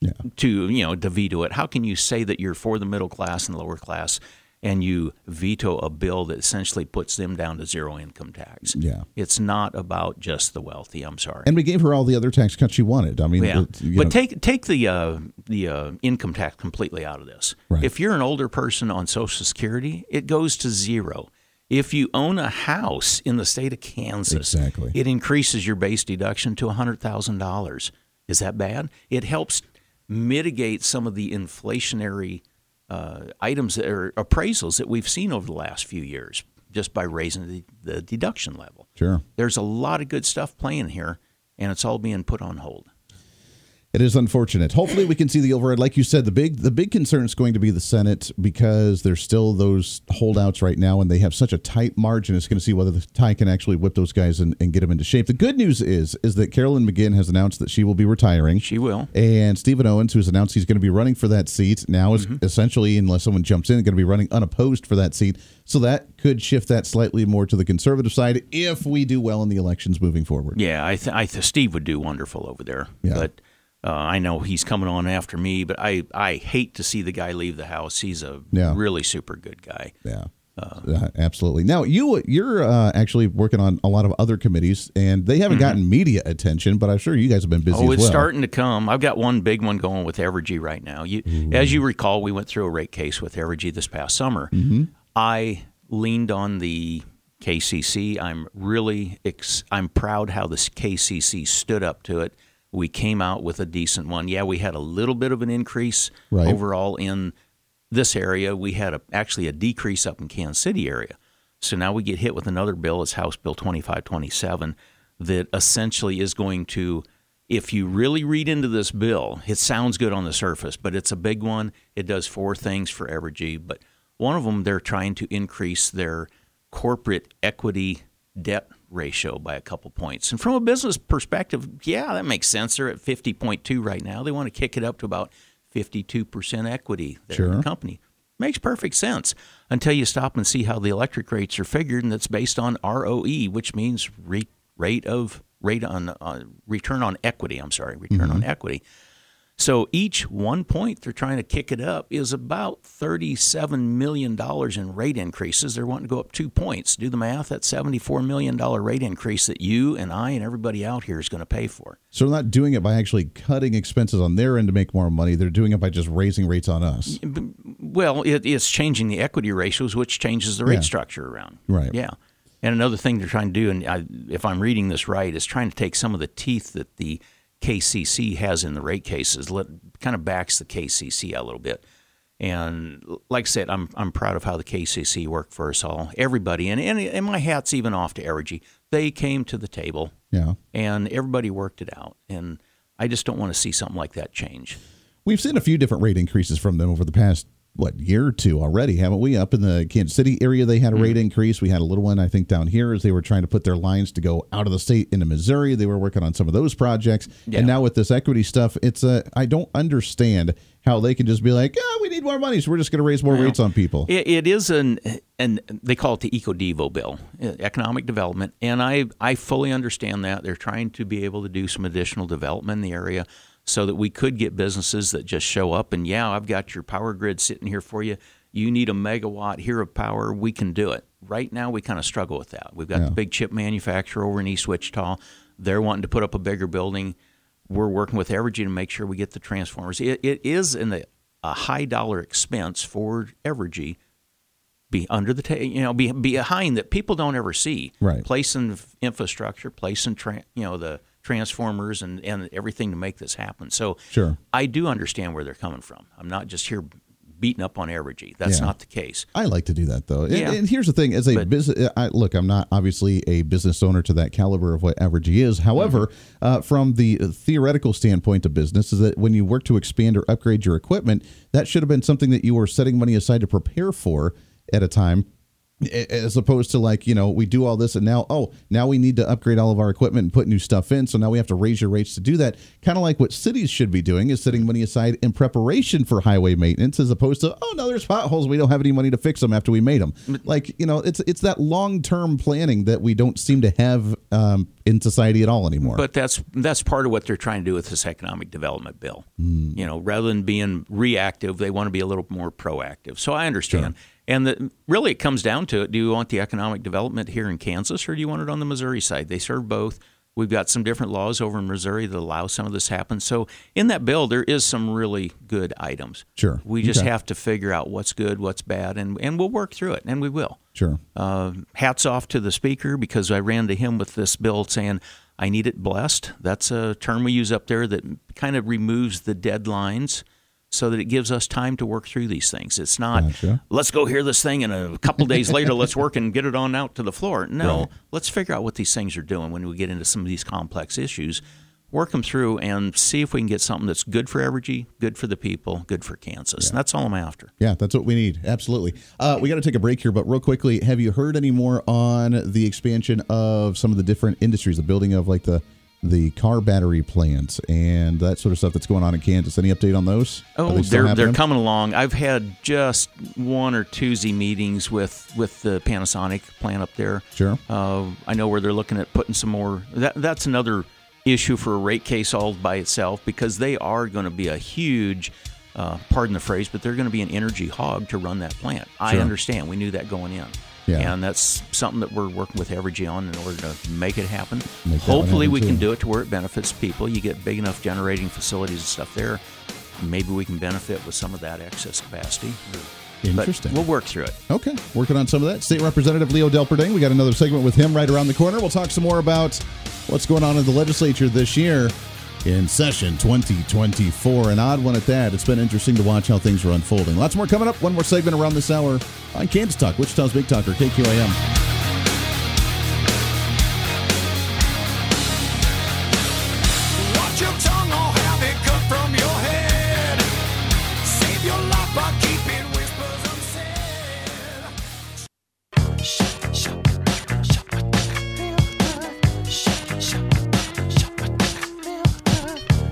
yeah. to you know to veto it. How can you say that you're for the middle class and the lower class, and you veto a bill that essentially puts them down to zero income tax? Yeah. it's not about just the wealthy. I'm sorry. And we gave her all the other tax cuts she wanted. I mean, yeah, it- but know, take take the uh, the uh, income tax completely out of this. Right. If you're an older person on Social Security, it goes to zero. If you own a house in the state of Kansas, Exactly. it increases your base deduction to hundred thousand dollars. Is that bad? It helps mitigate some of the inflationary uh, items that are appraisals that we've seen over the last few years, just by raising the, the deduction level. sure. There's a lot of good stuff playing here, and it's all being put on hold. It is unfortunate. Hopefully, we can see the override. Like you said, the big the big concern is going to be the Senate because there's still those holdouts right now, and they have such a tight margin. It's going to see whether the tie can actually whip those guys and, and get them into shape. The good news is is that Carolyn McGinn has announced that she will be retiring. She will. And Stephen Owens, who's announced he's going to be running for that seat, now is Mm-hmm. essentially, unless someone jumps in, going to be running unopposed for that seat. So that could shift that slightly more to the conservative side if we do well in the elections moving forward. Yeah, I, th- I th- Steve would do wonderful over there. Yeah. But uh, I know he's coming on after me. But I, I hate to see the guy leave the house. He's a Yeah. really super good guy. Yeah. Uh, absolutely. Now you you're uh, actually working on a lot of other committees, and they haven't gotten media attention, but I'm sure you guys have been busy. Mm-hmm. Oh, it's well. starting to come. I've got one big one going with Evergy right now. You, as you recall, we went through a rate case with Evergy this past summer. Mm-hmm. I leaned on the KCC. I'm really ex- I'm proud how the KCC stood up to it. We came out with a decent one. Yeah, we had a little bit of an increase Right. overall in this area. We had a, actually a decrease up in Kansas City area. So now we get hit with another bill. It's House Bill 2527 that essentially is going to, if you really read into this bill, it sounds good on the surface, but it's a big one. It does four things for Evergy, but one of them, they're trying to increase their corporate equity debt ratio by a couple points. And from a business perspective, yeah, that makes sense. They're at 50.2 right now. They want to kick it up to about 52% equity there in Sure. the company. Makes perfect sense until you stop and see how the electric rates are figured, and that's based on ROE, which means re- rate of rate on uh, return on equity. I'm sorry, return on equity. So each one point they're trying to kick it up is about $37 million in rate increases. They're wanting to go up two points. Do the math. That's $74 million rate increase that you and I and everybody out here is going to pay for. So they're not doing it by actually cutting expenses on their end to make more money. They're doing it by just raising rates on us. Well, it, it's changing the equity ratios, which changes the rate Yeah. structure around. Right. Yeah. And another thing they're trying to do, and I, if I'm reading this right, is trying to take some of the teeth that the KCC has in the rate cases, let, kind of backs the KCC a little bit. And like I said, I'm I'm proud of how the KCC worked for us all, everybody, and and, and my hat's even off to Evergy. They came to the table, Yeah. and everybody worked it out. And I just don't want to see something like that change. We've seen a few different rate increases from them over the past what year or two already, haven't we? Up in the Kansas City area, they had a Mm. rate increase. We had a little one, I think, down here as they were trying to put their lines to go out of the state into Missouri. They were working on some of those projects, Yeah. and now with this equity stuff, it's a I don't understand how they can just be like, oh, we need more money, so we're just going to raise more rates on people. It, it is an and they call it the Eco Devo bill, uh, economic development, and I I fully understand that they're trying to be able to do some additional development in the area. So that we could get businesses that just show up and yeah, I've got your power grid sitting here for you. You need a megawatt here of power, we can do it. Right now, we kind of struggle with that. We've got Yeah. the big chip manufacturer over in East Wichita. They're wanting to put up a bigger building. We're working with Evergy to make sure we get the transformers. It, it is in the, a high dollar expense for Evergy be under the ta- you know be behind that people don't ever see Right. placing infrastructure placing tra- you know the transformers and and everything to make this happen so Sure. i do understand where they're coming from i'm not just here beating up on Evergy. that's Yeah. not the case I like to do that though. And- Yeah. And, here's the thing: as a But- business, I, look, I'm not obviously a business owner to that caliber of what Evergy is. However, Mm-hmm. uh, from the theoretical standpoint of business, is that when you work to expand or upgrade your equipment, that should have been something that you were setting money aside to prepare for at a time. As opposed to like you know we do all this and now oh now we need to upgrade all of our equipment and put new stuff in so now we have to raise your rates to do that kind of like what cities should be doing is setting money aside in preparation for highway maintenance as opposed to oh no there's potholes we don't have any money to fix them after we made them like you know it's it's that long term planning that we don't seem to have um, in society at all anymore But that's that's part of what they're trying to do with this economic development bill. Hmm. You know, rather than being reactive, they want to be a little more proactive. So I understand. And the, really, it comes down to it. Do you want the economic development here in Kansas, or do you want it on the Missouri side? They serve both. We've got some different laws over in Missouri that allow some of this to happen. So in that bill, there is some really good items. Sure. We just Okay. have to figure out what's good, what's bad, and, and we'll work through it, and we will. sure Uh, hats off to the speaker because I ran to him with this bill saying, I need it blessed. That's a term we use up there that kind of removes the deadlines so that it gives us time to work through these things. It's not, Gotcha. let's go hear this thing and a couple days later, let's work and get it on out to the floor. No, Right. let's figure out what these things are doing when we get into some of these complex issues. Work them through and see if we can get something that's good for Evergy, good for the people, good for Kansas. And that's all I'm after. Yeah, that's what we need. Absolutely. Uh, we got to take a break here, but real quickly, have you heard any more on the expansion of some of the different industries, the building of like the the car battery plants and that sort of stuff that's going on in Kansas? Any update on those? Oh, they they're they're coming along. I've had just one or two Z meetings with with the Panasonic plant up there. Sure. Uh, I know where they're looking at putting some more. That that's another issue for a rate case all by itself because they are going to be a huge. Uh, pardon the phrase, but they're going to be an energy hog to run that plant. I understand. We knew that going in. Yeah. And that's something that we're working with Evergy on in order to make it happen. Make Hopefully, happen, we too. can do it to where it benefits people. You get big enough generating facilities and stuff there. Maybe we can benefit with some of that excess capacity. Interesting. But we'll work through it. Okay, working on some of that. State Representative Leo Delperdang. We got another segment with him right around the corner. We'll talk some more about what's going on in the legislature this year in session 2024. An odd one at that. It's been interesting to watch how things are unfolding. Lots more coming up. One more segment around this hour on Kansas Talk, Wichita's Big Talker, KQAM.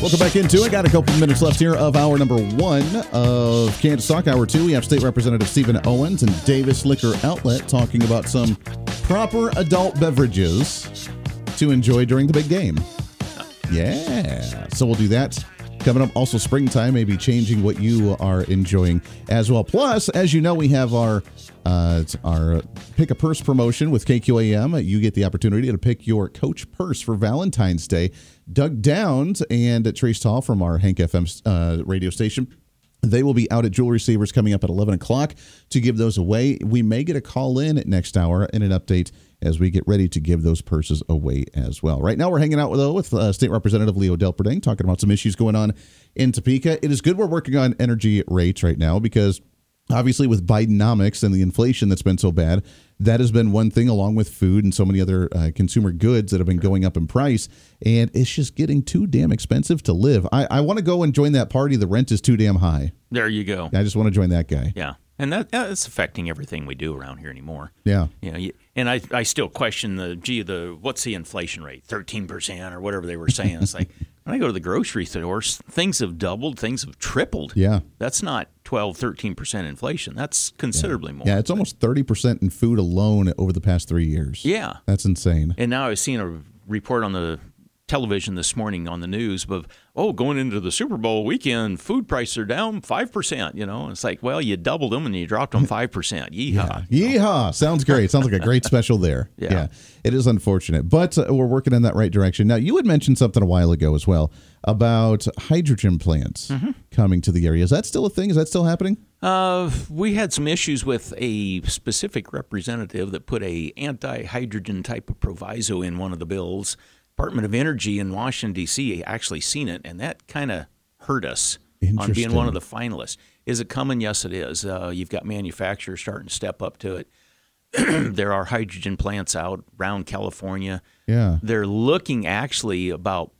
Welcome back into it. Got a couple minutes left here of hour number one of Kansas Talk. Hour two, we have State Representative Stephen Owens and Davis Liquor Outlet talking about some proper adult beverages to enjoy during the big game. Yeah. So we'll do that. Coming up, also springtime, may be changing what you are enjoying as well. Plus, as you know, we have our uh, our pick a purse promotion with KQAM. You get the opportunity to pick your coach purse for Valentine's Day. Doug Downs and Trace Tall from our Hank FM uh, radio station. They will be out at Jewelry Savers coming up at 11 o'clock to give those away. We may get a call in next hour and an update as we get ready to give those purses away as well. Right now, we're hanging out with, though, with uh, State Representative Leo Delperdang, talking about some issues going on in Topeka. It is good we're working on energy rates right now because obviously with Bidenomics and the inflation that's been so bad, that has been one thing along with food and so many other uh, consumer goods that have been going up in price. And it's just getting too damn expensive to live. I, I want to go and join that party. The rent is too damn high. There you go. I just want to join that guy. Yeah. And that that's affecting everything we do around here anymore. Yeah. You know, you, and I, I still question the gee the what's the inflation rate thirteen percent or whatever they were saying. It's like (laughs) when I go to the grocery stores, things have doubled, things have tripled. Yeah. that's not 12, 13 percent inflation. That's considerably more. Yeah, it's almost 30% in food alone over the past three years. Yeah. That's insane. And now I've seen a report on the television this morning on the news of oh going into the Super Bowl weekend, food prices are down five percent. You know, and it's like well you doubled them and you dropped them (laughs) five percent. Yeehaw! Yeehaw! Sounds great. Sounds like a great special there. (laughs) Yeah. It is unfortunate, but uh, we're working in that right direction. Now, you had mentioned something a while ago as well about hydrogen plants Mm-hmm. coming to the area. Is that still a thing? Is that still happening? Uh, we had some issues with a specific representative that put a anti-hydrogen type of proviso in one of the bills. Department of Energy in Washington D.C. actually seen it, and that kind of hurt us on being one of the finalists. Is it coming? Yes, it is. Uh, you've got manufacturers starting to step up to it. (clears throat) there are hydrogen plants out around California. Yeah. They're looking actually about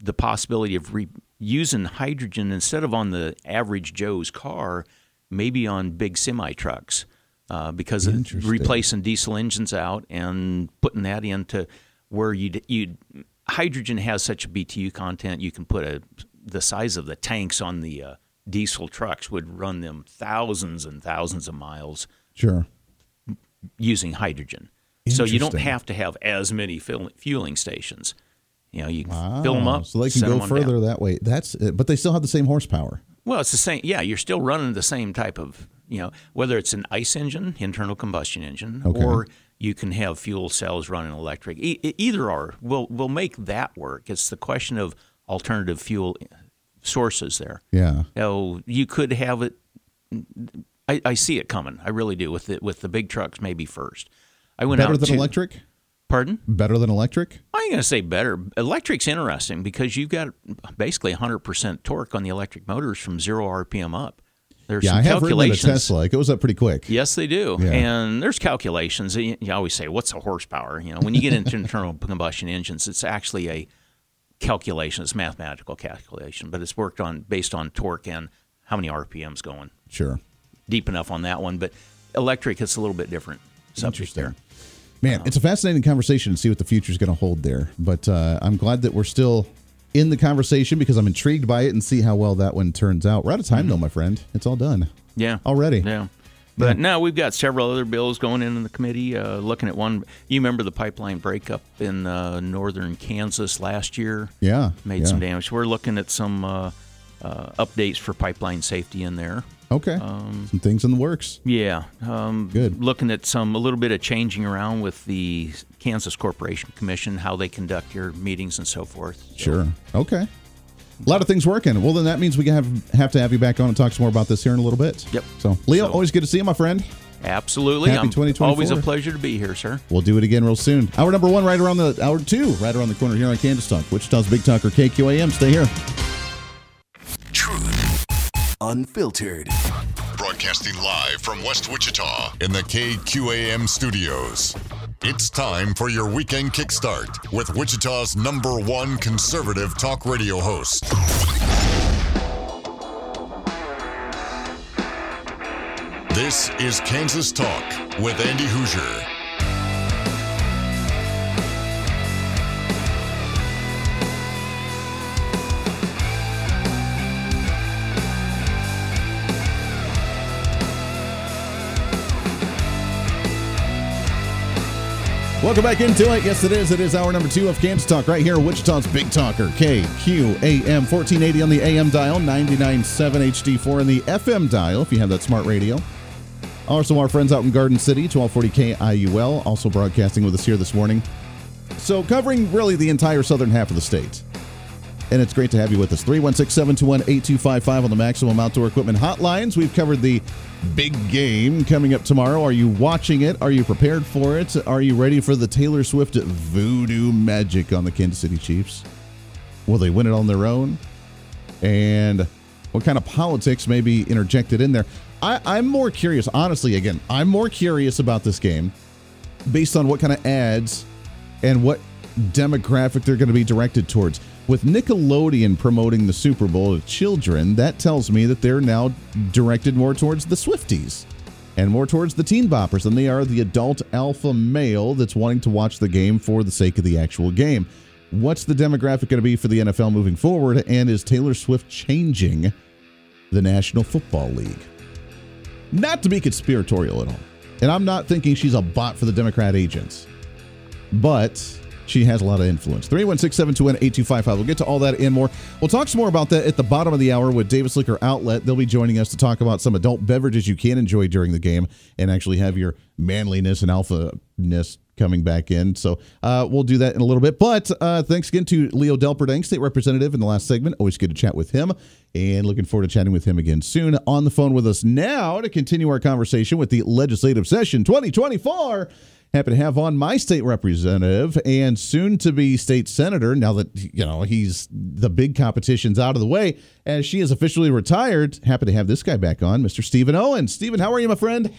the possibility of re- using hydrogen instead of on the average Joe's car, maybe on big semi trucks, uh, because of replacing diesel engines out and putting that into where you you hydrogen has such a BTU content, you can put a the size of the tanks on the uh, diesel trucks would run them thousands and thousands of miles Sure. using hydrogen. So you don't have to have as many fueling stations. You know, you can fill them up, So they can go on down. further that way. That's it. But they still have the same horsepower. Well, it's the same. Yeah, you're still running the same type of, you know, whether it's an ICE engine, internal combustion engine, Okay. or you can have fuel cells running electric. E- either or will will make that work. It's the question of alternative fuel sources there. Yeah. Know, you could have it. I, I see it coming. I really do with the, with the big trucks maybe first. I went Better than to, electric? Pardon? Better than electric? I ain't going to say better. Electric's interesting because you've got basically 100% torque on the electric motors from zero RPM up. There's Yeah, some I have ridden in a calculations. Tesla. It goes up pretty quick. Yes, they do. Yeah. And there's calculations. You always say, "What's the horsepower?" You know, when you get into (laughs) internal combustion engines, it's actually a calculation. It's a mathematical calculation, but it's worked on based on torque and how many RPMs going. Sure. Deep enough on that one, but electric, it's a little bit different subject there. Man, it's a fascinating conversation to see what the future is going to hold there. But uh, I'm glad that we're still in the conversation because I'm intrigued by it and see how well that one turns out. We're out of time, though, my friend. It's all done Yeah. already. Yeah. But now we've got several other bills going in in the committee. Uh, looking at one, you remember the pipeline breakup in uh, northern Kansas last year? Yeah, made yeah. some damage. We're looking at some uh, uh, updates for pipeline safety in there. Okay. Some things in the works. Yeah, um, Good. Looking at some a little bit of changing around with the Kansas Corporation Commission, how they conduct your meetings and so forth. So, Sure. Okay. A lot of things working. Well, then that means we have have to have you back on and talk some more about this here in a little bit. Yep. So, Leo, So- always good to see you, my friend. Absolutely, Happy I'm 2024. always a pleasure to be here, sir. We'll do it again real soon. Hour number one, right around the hour two, right around the corner here on Kansas Talk, Wichita's Big Talker KQAM. Stay here. Truth. Unfiltered. Broadcasting live from West Wichita in the KQAM studios. It's time for your weekend kickstart with Wichita's number one conservative talk radio host. This is Kansas Talk with Andy Hoosier. Welcome back into it. Yes, it is. It is hour number two of Kansas Talk right here, Wichita's Big Talker, KQAM 1480 on the AM dial, 99.7 HD4 on the FM dial if you have that smart radio. Also, our friends out in Garden City, 1240 KIUL, also broadcasting with us here this morning. So, covering really the entire southern half of the state. And it's great to have you with us. 316 721 8255 on the Maximum Outdoor Equipment Hotlines. We've covered the big game coming up tomorrow. Are you watching it? Are you prepared for it? Are you ready for the Taylor Swift voodoo magic on the Kansas City Chiefs? Will they win it on their own? And what kind of politics may be interjected in there? I, I'm more curious, honestly, again, I'm more curious about this game based on what kind of ads and what demographic they're going to be directed towards. With Nickelodeon promoting the Super Bowl to children, that tells me that they're now directed more towards the Swifties and more towards the teen boppers than they are the adult alpha male that's wanting to watch the game for the sake of the actual game. What's the demographic going to be for the NFL moving forward? And is Taylor Swift changing the National Football League? Not to be conspiratorial at all. And I'm not thinking she's a bot for the Democrat agents. But she has a lot of influence. 316 721 8255. We'll get to all that and more. We'll talk some more about that at the bottom of the hour with Davis Liquor Outlet. They'll be joining us to talk about some adult beverages you can enjoy during the game and actually have your manliness and alpha-ness coming back in. So uh, we'll do that in a little bit. But uh, thanks again to Leo Delperdang, state representative, in the last segment. Always good to chat with him, and looking forward to chatting with him again soon. On the phone with us now to continue our conversation with the legislative session 2024. Happy to have on my state representative and soon to be state senator now that you know he's the big competition's out of the way as she is officially retired. Happy to have this guy back on, Mr. Stephen Owen. Stephen, how are you, my friend?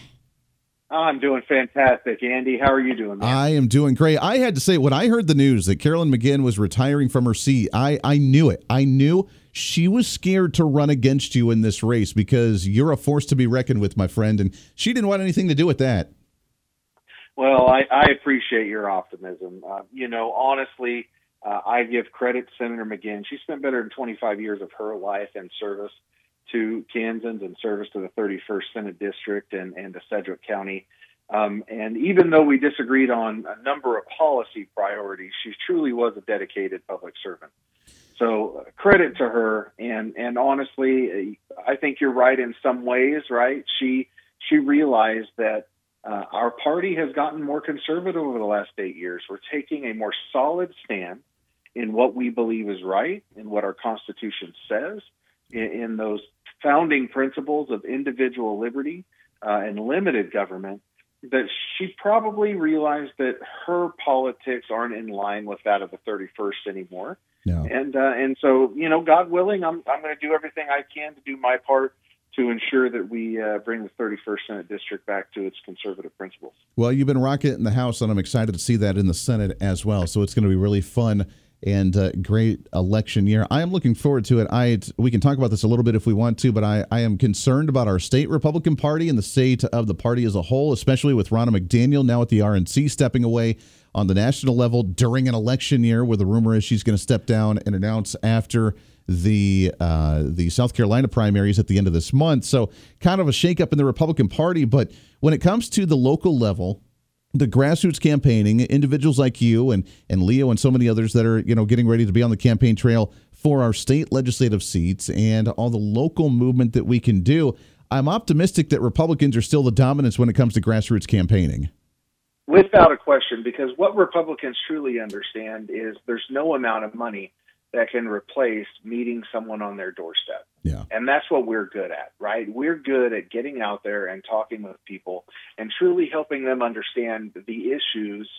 Oh, I'm doing fantastic, Andy. How are you doing? Man? I am doing great. I had to say, when I heard the news that Carolyn McGinn was retiring from her seat, I, I knew it. I knew she was scared to run against you in this race because you're a force to be reckoned with, my friend, and she didn't want anything to do with that. Well, I, I appreciate your optimism. Uh, you know, honestly, uh, I give credit to Senator McGinn. She spent better than 25 years of her life in service to Kansans and service to the 31st Senate District and, and to Sedgwick County. Um, and even though we disagreed on a number of policy priorities, she truly was a dedicated public servant. So uh, credit to her. And and honestly, I think you're right in some ways. Right? She she realized that uh, our party has gotten more conservative over the last eight years. We're taking a more solid stand in what we believe is right and what our Constitution says in, in those founding principles of individual liberty uh, and limited government. That she probably realized that her politics aren't in line with that of the 31st anymore. No. And uh, and so you know, God willing, I'm I'm going to do everything I can to do my part to ensure that we uh, bring the 31st Senate District back to its conservative principles. Well, you've been rocking it in the House, and I'm excited to see that in the Senate as well. So it's going to be really fun and uh, great election year. I am looking forward to it. I we can talk about this a little bit if we want to, but I, I am concerned about our state Republican Party and the state of the party as a whole, especially with Ronna McDaniel now at the RNC stepping away on the national level during an election year, where the rumor is she's going to step down and announce after the uh, the South Carolina primaries at the end of this month. So kind of a shakeup in the Republican Party. But when it comes to the local level, the grassroots campaigning, individuals like you and and Leo and so many others that are you know getting ready to be on the campaign trail for our state legislative seats and all the local movement that we can do. I'm optimistic that Republicans are still the dominance when it comes to grassroots campaigning. Without a question, because what Republicans truly understand is there's no amount of money that can replace meeting someone on their doorstep. Yeah. And that's what we're good at, right? We're good at getting out there and talking with people and truly helping them understand the issues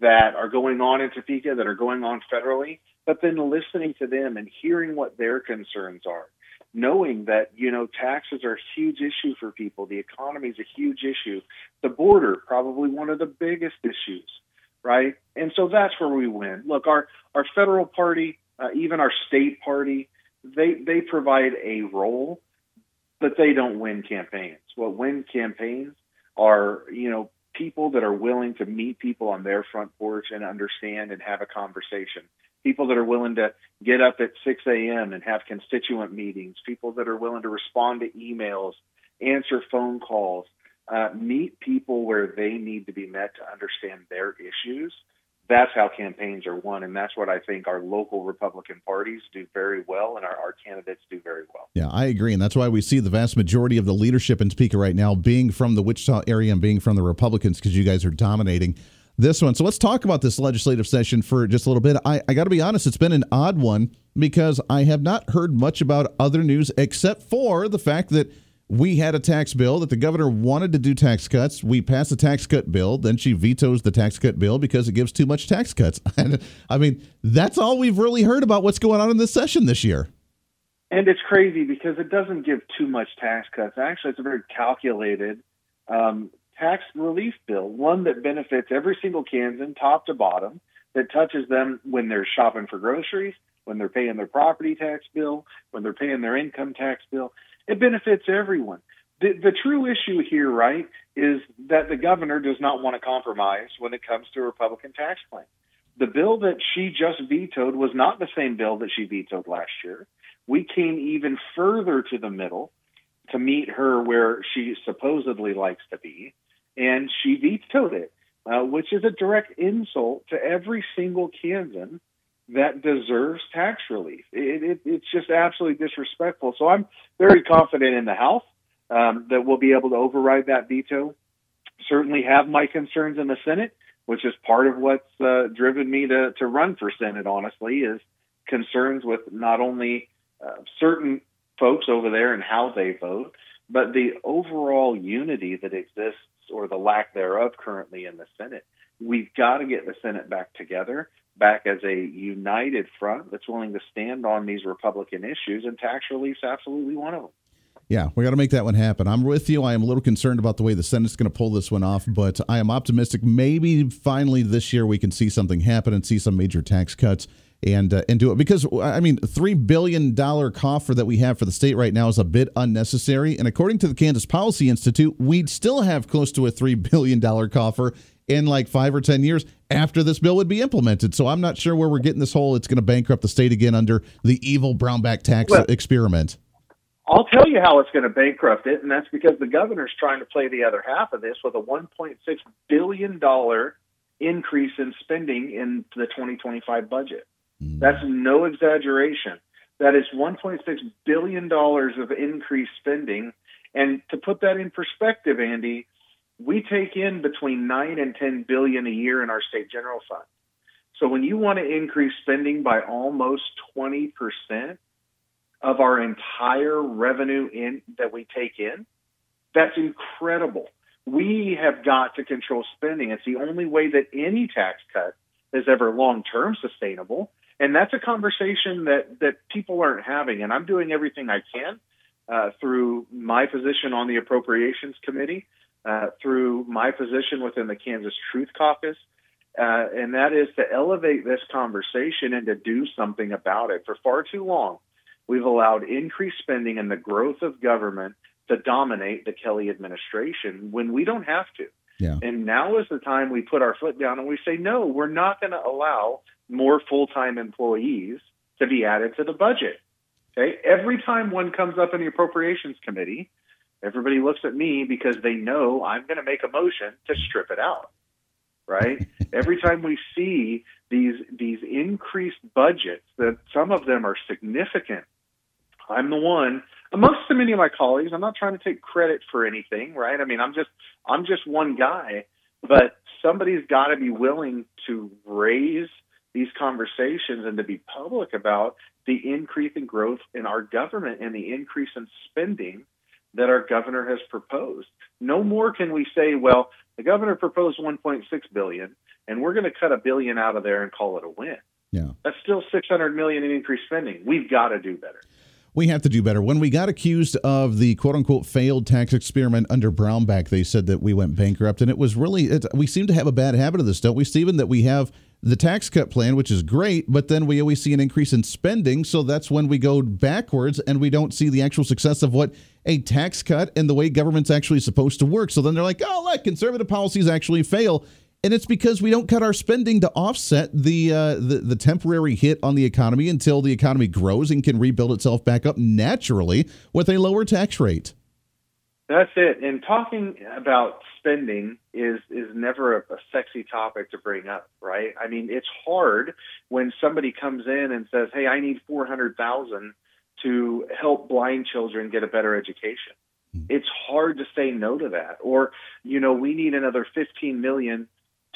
that are going on in Topeka, that are going on federally, but then listening to them and hearing what their concerns are. Knowing that, you know, taxes are a huge issue for people, the economy is a huge issue, the border, probably one of the biggest issues, right? And so that's where we win. Look, our, our federal party, uh, even our state party, they they provide a role, but they don't win campaigns. What win campaigns are you know people that are willing to meet people on their front porch and understand and have a conversation. People that are willing to get up at 6 a.m. and have constituent meetings. People that are willing to respond to emails, answer phone calls, uh, meet people where they need to be met to understand their issues that's how campaigns are won, and that's what I think our local Republican parties do very well, and our, our candidates do very well. Yeah, I agree, and that's why we see the vast majority of the leadership in Topeka right now being from the Wichita area and being from the Republicans because you guys are dominating this one. So let's talk about this legislative session for just a little bit. I, I got to be honest, it's been an odd one because I have not heard much about other news except for the fact that we had a tax bill that the governor wanted to do tax cuts. We passed a tax cut bill. Then she vetoes the tax cut bill because it gives too much tax cuts. (laughs) I mean, that's all we've really heard about what's going on in this session this year. And it's crazy because it doesn't give too much tax cuts. Actually, it's a very calculated um, tax relief bill, one that benefits every single Kansan, top to bottom, that touches them when they're shopping for groceries, when they're paying their property tax bill, when they're paying their income tax bill. It benefits everyone. The, the true issue here, right, is that the governor does not want to compromise when it comes to a Republican tax plan. The bill that she just vetoed was not the same bill that she vetoed last year. We came even further to the middle to meet her where she supposedly likes to be, and she vetoed it. uh, which is a direct insult to every single Kansan that deserves tax relief. It, it, it's just absolutely disrespectful. So I'm very confident in the House um, that we'll be able to override that veto. Certainly have my concerns in the Senate, which is part of what's uh, driven me to, to run for Senate, honestly, is concerns with not only uh, certain folks over there and how they vote, but the overall unity that exists or the lack thereof currently in the Senate. We've got to get the Senate back together, back as a united front that's willing to stand on these Republican issues, and tax relief's absolutely one of them. Yeah, we got to make that one happen. I'm with you. I am a little concerned about the way the Senate's going to pull this one off, but I am optimistic. Maybe finally this year we can see something happen and see some major tax cuts and uh, and do it because I mean, three billion dollar coffer that we have for the state right now is a bit unnecessary. And according to the Kansas Policy Institute, we'd still have close to a three billion dollar coffer in like five or ten years after this bill would be implemented. So I'm not sure where we're getting this whole it's going to bankrupt the state again under the evil brownback tax Well- experiment. I'll tell you how it's going to bankrupt it, and that's because the governor's trying to play the other half of this with a 1.6 billion dollar increase in spending in the 2025 budget. Mm. That's no exaggeration. That is 1.6 billion dollars of increased spending, and to put that in perspective, Andy, we take in between nine and 10 billion a year in our state general fund. So when you want to increase spending by almost 20 percent of our entire revenue in that we take in, that's incredible. We have got to control spending. It's the only way that any tax cut is ever long term sustainable. And that's a conversation that, that people aren't having. And I'm doing everything I can uh, through my position on the Appropriations Committee, uh, through my position within the Kansas Truth Caucus, uh, and that is to elevate this conversation and to do something about it. For far too long, we've allowed increased spending and the growth of government to dominate the Kelly administration when we don't have to. Yeah. And now is the time we put our foot down and we say, no, we're not going to allow more full time employees to be added to the budget. Okay. Every time one comes up in the Appropriations Committee, everybody looks at me because they know I'm going to make a motion to strip it out. Right. (laughs) Every time we see these these increased budgets, that some of them are significant. I'm the one amongst so many of my colleagues. I'm not trying to take credit for anything, right? I mean, I'm just I'm just one guy, but somebody's got to be willing to raise these conversations and to be public about the increase in growth in our government and the increase in spending that our governor has proposed. No more can we say, well, the governor proposed 1.6 billion and we're going to cut a billion out of there and call it a win. Yeah. That's still 600 million in increased spending. We've got to do better. We have to do better. When we got accused of the quote unquote failed tax experiment under Brownback, they said that we went bankrupt. And it was really, it, we seem to have a bad habit of this, don't we, Stephen? That we have the tax cut plan, which is great, but then we always see an increase in spending. So that's when we go backwards and we don't see the actual success of what a tax cut and the way government's actually supposed to work. So then they're like, oh, look, conservative policies actually fail. And it's because we don't cut our spending to offset the, uh, the the temporary hit on the economy until the economy grows and can rebuild itself back up naturally with a lower tax rate. That's it. And talking about spending is is never a, a sexy topic to bring up, right? I mean, it's hard when somebody comes in and says, "Hey, I need four hundred thousand to help blind children get a better education." Hmm. It's hard to say no to that. Or, you know, we need another fifteen million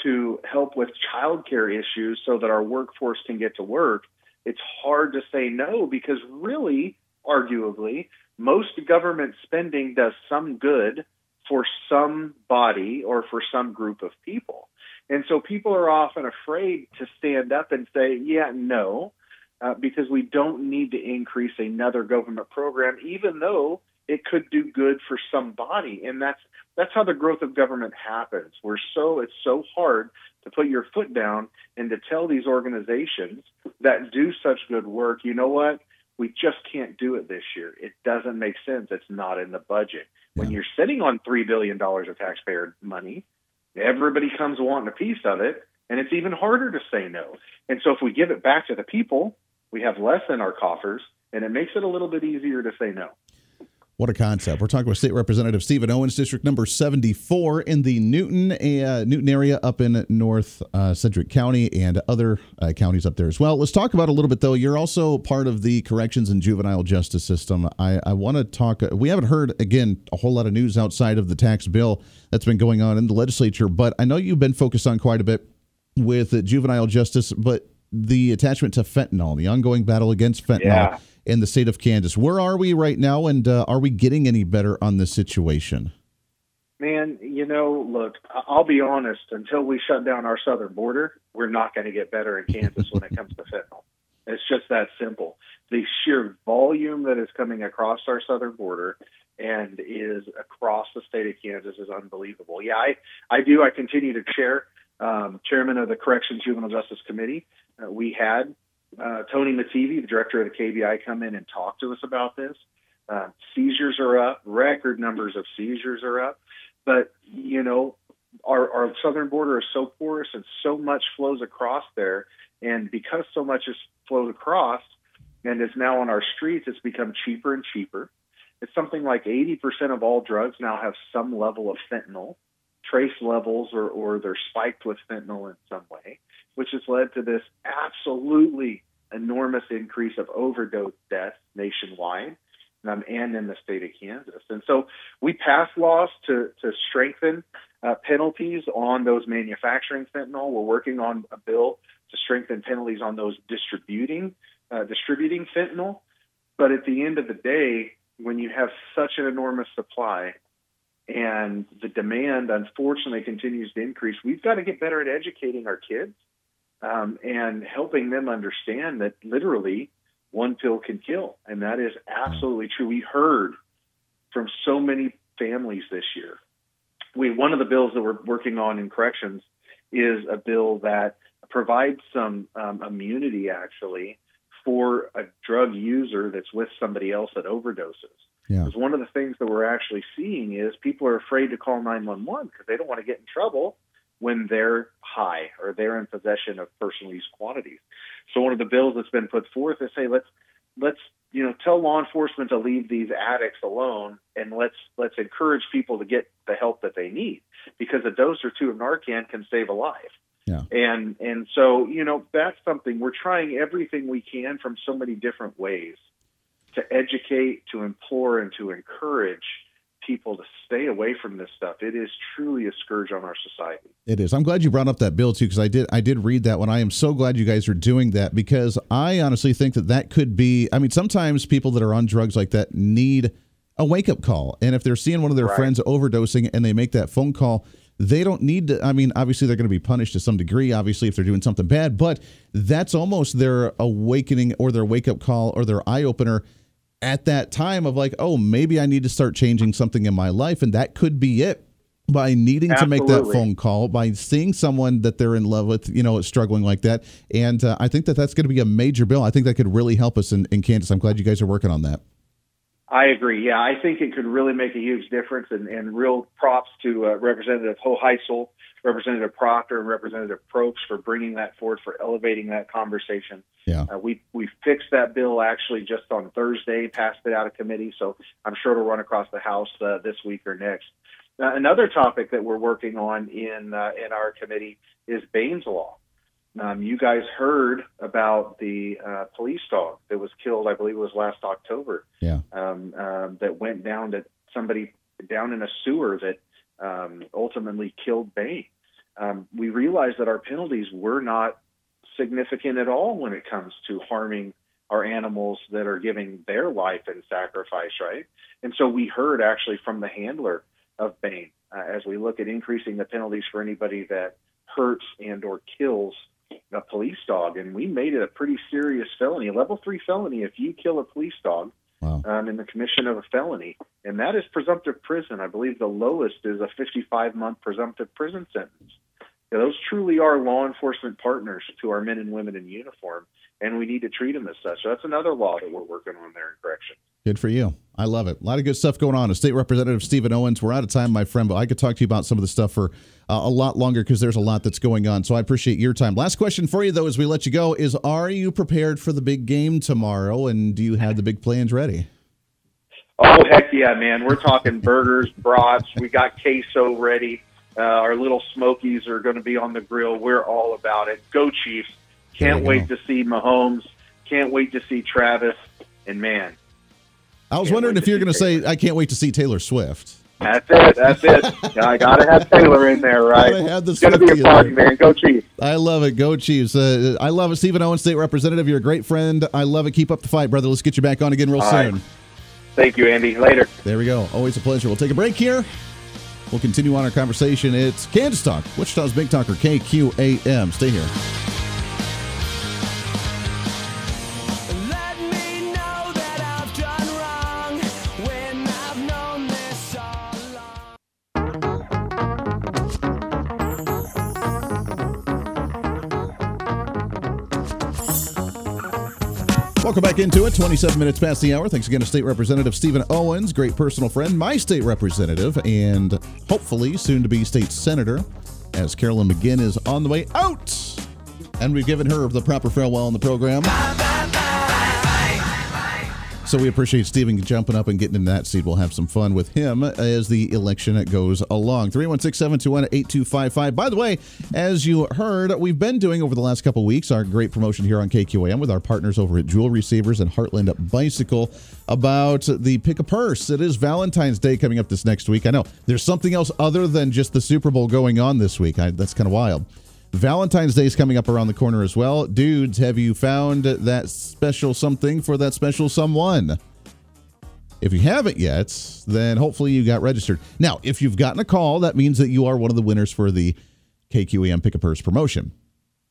to help with childcare issues so that our workforce can get to work. It's hard to say no because really, arguably, most government spending does some good for somebody or for some group of people. And so people are often afraid to stand up and say, yeah, no, uh, because we don't need to increase another government program, even though it could do good for somebody. And that's that's how the growth of government happens. We're so it's so hard to put your foot down and to tell these organizations that do such good work, you know what? We just can't do it this year. It doesn't make sense. It's not in the budget. When you're sitting on $3 billion of taxpayer money, everybody comes wanting a piece of it, and it's even harder to say no. And so if we give it back to the people, we have less in our coffers, and it makes it a little bit easier to say no. What a concept. We're talking with State Representative Stephen Owens, District Number 74 in the Newton uh, Newton area up in North uh, Sedgwick County and other uh, counties up there as well. Let's talk about a little bit, though. You're also part of the corrections and juvenile justice system. I, I want to talk. We haven't heard, again, a whole lot of news outside of the tax bill that's been going on in the legislature, but I know you've been focused on quite a bit with uh, juvenile justice, but the attachment to fentanyl, the ongoing battle against fentanyl Yeah. in the state of Kansas. Where are we right now, and uh, are we getting any better on this situation? Man, you know, look, I'll be honest. Until we shut down our southern border, we're not going to get better in Kansas when it comes to fentanyl. It's just that simple. The sheer volume that is coming across our southern border and is across the state of Kansas is unbelievable. Yeah, I, I do. I continue to chair, um, chairman of the Corrections Juvenile Justice Committee. Uh, we had uh, Tony Mattivi, the director of the KBI, come in and talk to us about this. Uh, seizures are up, record numbers of seizures are up. But, you know, our, our southern border is so porous and so much flows across there. And because so much is flowed across and is now on our streets, it's become cheaper and cheaper. It's something like 80% of all drugs now have some level of fentanyl, trace levels, or, or they're spiked with fentanyl in some way, which has led to this absolutely enormous increase of overdose deaths nationwide um, and in the state of Kansas. And so we passed laws to, to strengthen uh, penalties on those manufacturing fentanyl. We're working on a bill to strengthen penalties on those distributing uh, distributing fentanyl. But at the end of the day, when you have such an enormous supply and the demand unfortunately continues to increase, we've got to get better at educating our kids um, and helping them understand that literally one pill can kill. And that is absolutely true. We heard from so many families this year. We one of the bills that we're working on in corrections is a bill that provides some um, immunity actually for a drug user that's with somebody else that overdoses. Yeah. Because one of the things that we're actually seeing is people are afraid to call 911 because they don't want to get in trouble when they're high or they're in possession of personal use quantities. So one of the bills that's been put forth is say let's let's you know tell law enforcement to leave these addicts alone and let's let's encourage people to get the help that they need because a dose or two of Narcan can save a life. Yeah. And and so you know that's something we're trying everything we can from so many different ways to educate, to implore, and to encourage people to stay away from this stuff. It is truly a scourge on our society. It is. I'm glad you brought up that bill too, because I did. I did read that one. I am so glad you guys are doing that because I honestly think that that could be. I mean, sometimes people that are on drugs like that need a wake up call, and if they're seeing one of their Right. friends overdosing and they make that phone call, they don't need to. I mean, obviously they're going to be punished to some degree. Obviously, if they're doing something bad, but that's almost their awakening or their wake up call or their eye opener at that time of like, oh, maybe I need to start changing something in my life, and that could be it by needing to make that phone call, by seeing someone that they're in love with, you know, struggling like that. And uh, I think that that's going to be a major bill. I think that could really help us in, in Kansas. I'm glad you guys are working on that. I agree. Yeah, I think it could really make a huge difference, and, and real props to uh, Representative Hoheisel, Representative Proctor, and Representative Probst for bringing that forward, for elevating that conversation. Yeah. Uh, we we fixed that bill actually just on Thursday, passed it out of committee, so I'm sure it'll run across the House uh, this week or next. Uh, another topic that we're working on in uh, in our committee is Bain's Law. Um, you guys heard about the uh, police dog that was killed, I believe it was last October Yeah. um, um, that went down to somebody down in a sewer that um, ultimately killed Bain. Um, we realized that our penalties were not significant at all when it comes to harming our animals that are giving their life in sacrifice, right? And so we heard actually from the handler of Bain uh, as we look at increasing the penalties for anybody that hurts and or kills a police dog, and we made it a pretty serious felony, a level three felony if you kill a police dog Wow. um, in the commission of a felony, and that is presumptive prison. I believe the lowest is a 55 month presumptive prison sentence. Those truly are law enforcement partners to our men and women in uniform, and we need to treat them as such. So that's another law that we're working on there in correction. Good for you. I love it. A lot of good stuff going on. State Representative Stephen Owens, we're out of time, my friend, but I could talk to you about some of the stuff for uh, a lot longer because there's a lot that's going on. So I appreciate your time. Last question for you, though, as we let you go is Are you prepared for the big game tomorrow? And do you have the big plans ready? Oh heck yeah, man! We're talking burgers, (laughs) brats. We got queso ready. Uh, our little smokies are going to be on the grill. We're all about it. Go Chiefs! Can't wait go. to see Mahomes. Can't wait to see Travis. And man, I was wondering if you're going to say, I can't wait to see Taylor Swift. that's it. That's it. I got to have Taylor in there, right? Gotta have the It's to be a party, man. Go Chiefs! I love it. Go Chiefs. Uh, I love it. Stephen Owen, State Representative. You're a great friend. I love it. Keep up the fight, brother. Let's get you back on again real All soon. right. Thank you, Andy. Later. There we go. Always a pleasure. We'll take a break here. We'll continue on our conversation. It's Kansas Talk, Wichita's Big Talker, KQAM. Stay here. Welcome back into it. 27 minutes past the hour. Thanks again to State Representative Stephen Owens, great personal friend, my state representative, and hopefully soon to be state senator, as Carolyn McGinn is on the way out. And we've given her the proper farewell in the program. So we appreciate Stephen jumping up and getting in that seat. We'll have some fun with him as the election goes along. 316 721 8255. By the way, as you heard, we've been doing over the last couple weeks our great promotion here on KQAM with our partners over at Jewelry Savers and Heartland Bicycle about the pick a purse. It is Valentine's Day coming up this next week. I know there's something else other than just the Super Bowl going on this week. I, that's kind of wild. Valentine's Day is coming up around the corner as well. Dudes, have you found that special something for that special someone? If you haven't yet, then hopefully you got registered. Now, if you've gotten a call, that means that you are one of the winners for the KQAM Pick a Purse promotion.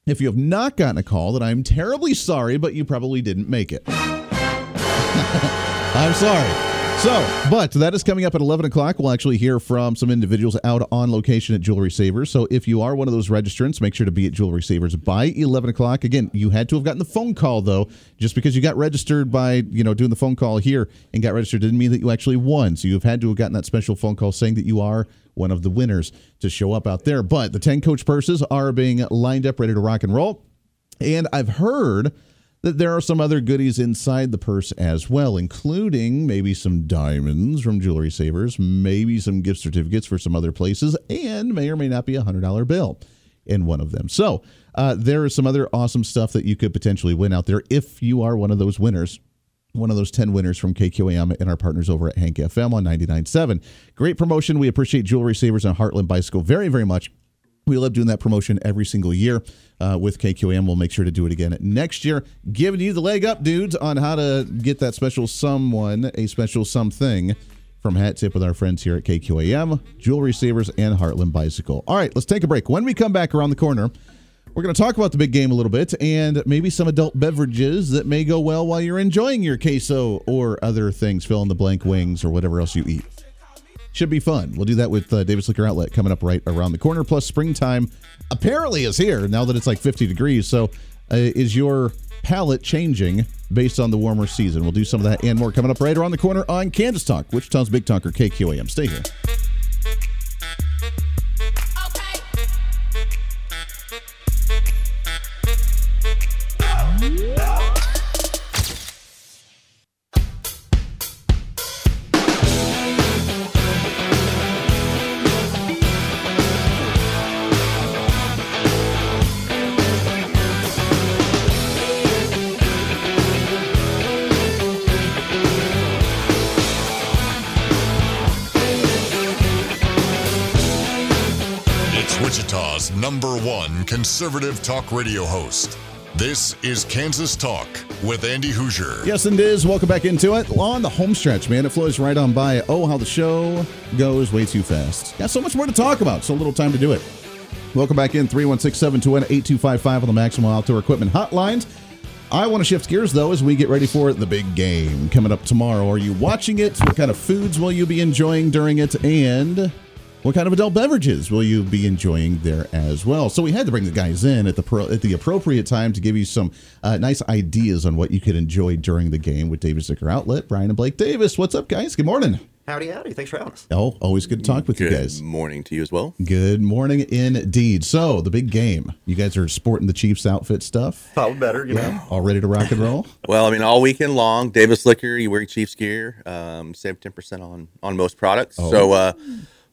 If you have not gotten a call, then I'm terribly sorry, but you probably didn't make it. (laughs) I'm sorry. So, but that is coming up at 11 o'clock. We'll actually hear from some individuals out on location at Jewelry Savers. So, if you are one of those registrants, make sure to be at Jewelry Savers by 11 o'clock. Again, you had to have gotten the phone call, though. Just because you got registered by, you know, doing the phone call here and got registered didn't mean that you actually won. So, you've had to have gotten that special phone call saying that you are one of the winners to show up out there. But the 10 coach purses are being lined up, ready to rock and roll. And I've heard that there are some other goodies inside the purse as well, including maybe some diamonds from Jewelry Savers, maybe some gift certificates for some other places, and may or may not be a $100 bill in one of them. So uh, there is some other awesome stuff that you could potentially win out there if you are one of those winners one of those 10 winners from KQAM and our partners over at Hank FM on 99.7. Great promotion. We appreciate Jewelry Savers and Heartland Bicycle very, very much. We love doing that promotion every single year uh, with KQAM. We'll make sure to do it again next year. Giving you the leg up, dudes, on how to get that special someone, a special something from Hat Tip with our friends here at KQAM, Jewelry Savers, and Heartland Bicycle. All right, let's take a break. When we come back around the corner, we're going to talk about the big game a little bit and maybe some adult beverages that may go well while you're enjoying your queso or other things, fill in the blank wings or whatever else you eat. Should be fun. We'll do that with uh, Davis Liquor Outlet coming up right around the corner. Plus, springtime apparently is here now that it's like 50 degrees. So, uh, is your palate changing based on the warmer season? We'll do some of that and more coming up right around the corner on Kansas Talk, Wichita's Big Talker, KQAM. Stay here. Number one conservative talk radio host. This is Kansas Talk with Andy Hooser. Yes, and it is. Welcome back into it. On the home stretch, man. It flows right on by. Oh, how the show goes way too fast. Got so much more to talk about. So little time to do it. Welcome back in 316 721 8255 on the Maximum Outdoor Equipment Hotlines. I want to shift gears though as we get ready for the big game coming up tomorrow. Are you watching it? What kind of foods will you be enjoying during it? And what kind of adult beverages will you be enjoying there as well? So we had to bring the guys in at the pro, at the appropriate time to give you some uh, nice ideas on what you could enjoy during the game with Davis Liquor Outlet. Brian and Blake Davis, what's up, guys? Good morning. Howdy, howdy. Thanks for having us. Oh, always good to talk with Good you guys. Good morning to you as well. Good morning indeed. So, the big game. You guys are sporting the Chiefs outfit stuff. Probably better, you know. All ready to rock and roll? (laughs) Well, I mean, all weekend long, Davis Liquor, you wear Chiefs gear, um, save ten percent on on most products. Oh. So, uh,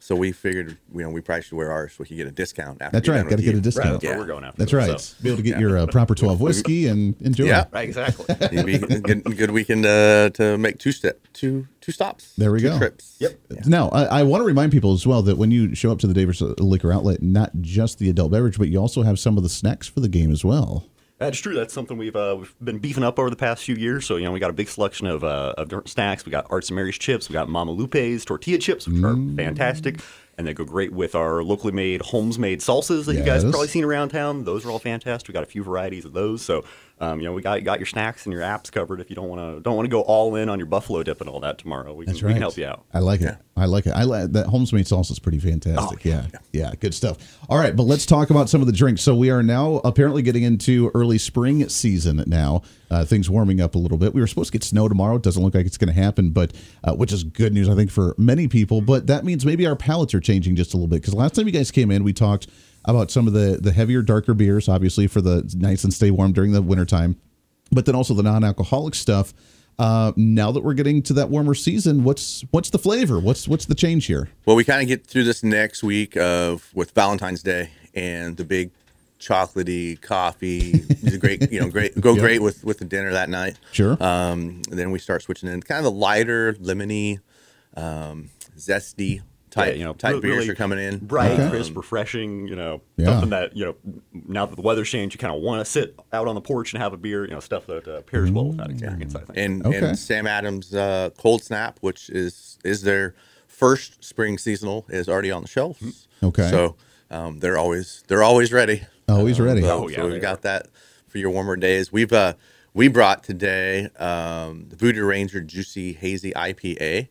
so we figured, you know, we probably should wear ours so we could get a discount. After That's we're right. Got to with get a discount. Right, that's what we're going after. That's right. So- Be able to get your uh, proper 12 (laughs) whiskey and enjoy. It. Yeah. Right, exactly. (laughs) Be a good, good weekend uh, to make two step two two stops. There we two go. Trips. Yep. Now, I, I want to remind people as well that when you show up to the Davis Liquor Outlet, not just the adult beverage, but you also have some of the snacks for the game as well. That's true. That's something we've uh, we've been beefing up over the past few years. So you know, we got a big selection of, uh, of different snacks. We got Arts and Mary's chips. We got Mama Lupe's tortilla chips, which Mm. are fantastic, and they go great with our locally made, homes made salsas that you guys have probably seen around town. Those are all fantastic. We got a few varieties of those. So um, you know, we got got your snacks and your apps covered. If you don't want to don't want to go all in on your buffalo dip and all that tomorrow, we can, That's we can help you out. I like it. I like it. I like that home's made salsa is pretty fantastic. yeah. yeah, good stuff. All right, but let's talk about some of the drinks. So we are now apparently getting into early spring season now. Uh, things warming up a little bit. We were supposed to get snow tomorrow. It doesn't look like it's going to happen, but uh, which is good news I think for many people. But that means maybe our palates are changing just a little bit because last time you guys came in, we talked about some of the the heavier, darker beers, obviously for the nice and stay warm during the wintertime but then also the non-alcoholic stuff. Uh, now that we're getting to that warmer season, what's what's the flavor? What's what's the change here? Well, we kind of get through this next week of with Valentine's Day and the big chocolatey coffee. These are great, you know, (laughs) great go Yeah. great with with the dinner that night. Sure. Um, then we start switching in kind of the lighter, lemony, um, zesty type Yeah, you know, type re- beers are coming in. bright, Okay. crisp, refreshing. You know, Yeah. something that you know. Now that the weather's changed, you kind of want to sit out on the porch and have a beer. You know, stuff that uh, pairs well with that experience. I think. and Okay. and Sam Adams uh, Cold Snap, which is is their first spring seasonal, is already on the shelves. Mm-hmm. Okay. so um, they're always they're always ready. Always ready. So, Oh, yeah, so we've got that for your warmer days. We've uh we brought today um, the Voodoo Ranger Juicy Hazy IPA,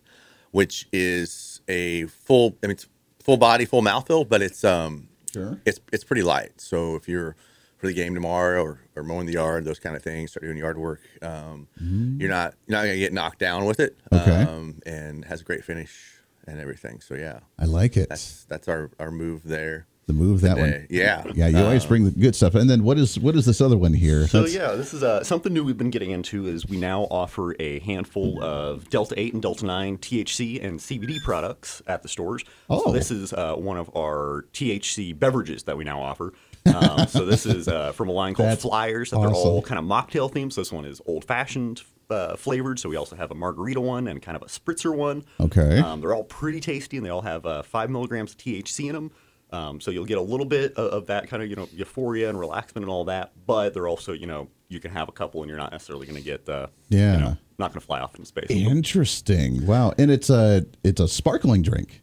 which is a full I mean it's full body, full mouthfeel, but it's um Sure. it's it's pretty light. So if you're for the game tomorrow or, or mowing the yard, those kind of things, start doing yard work, um, you're not you're not gonna get knocked down with it. Mm-hmm. Okay. Um, and has a great finish and everything. So yeah, I like it. that's that's our our move there. The move that today. one. Yeah. Yeah, you always Um, bring the good stuff. And then what is what is this other one here? So That's- yeah, this is uh, something new we've been getting into. Is we now offer a handful of Delta Eight and Delta Nine THC and CBD products at the stores. Oh. So this is uh, one of our THC beverages that we now offer. Um, so this is uh, from a line called That's Flyers. That they're all kind of mocktail themed. So this one is old fashioned uh, flavored. So we also have a margarita one and kind of a spritzer one. Okay. Um, they're all pretty tasty, and they all have uh, five milligrams of THC in them. Um, so you'll get a little bit of, of that kind of you know euphoria and relaxment and all that, but they're also you know you can have a couple and you're not necessarily going to get uh, Yeah. you know, not going to fly off into space. Interesting. Wow. And it's a it's a sparkling drink.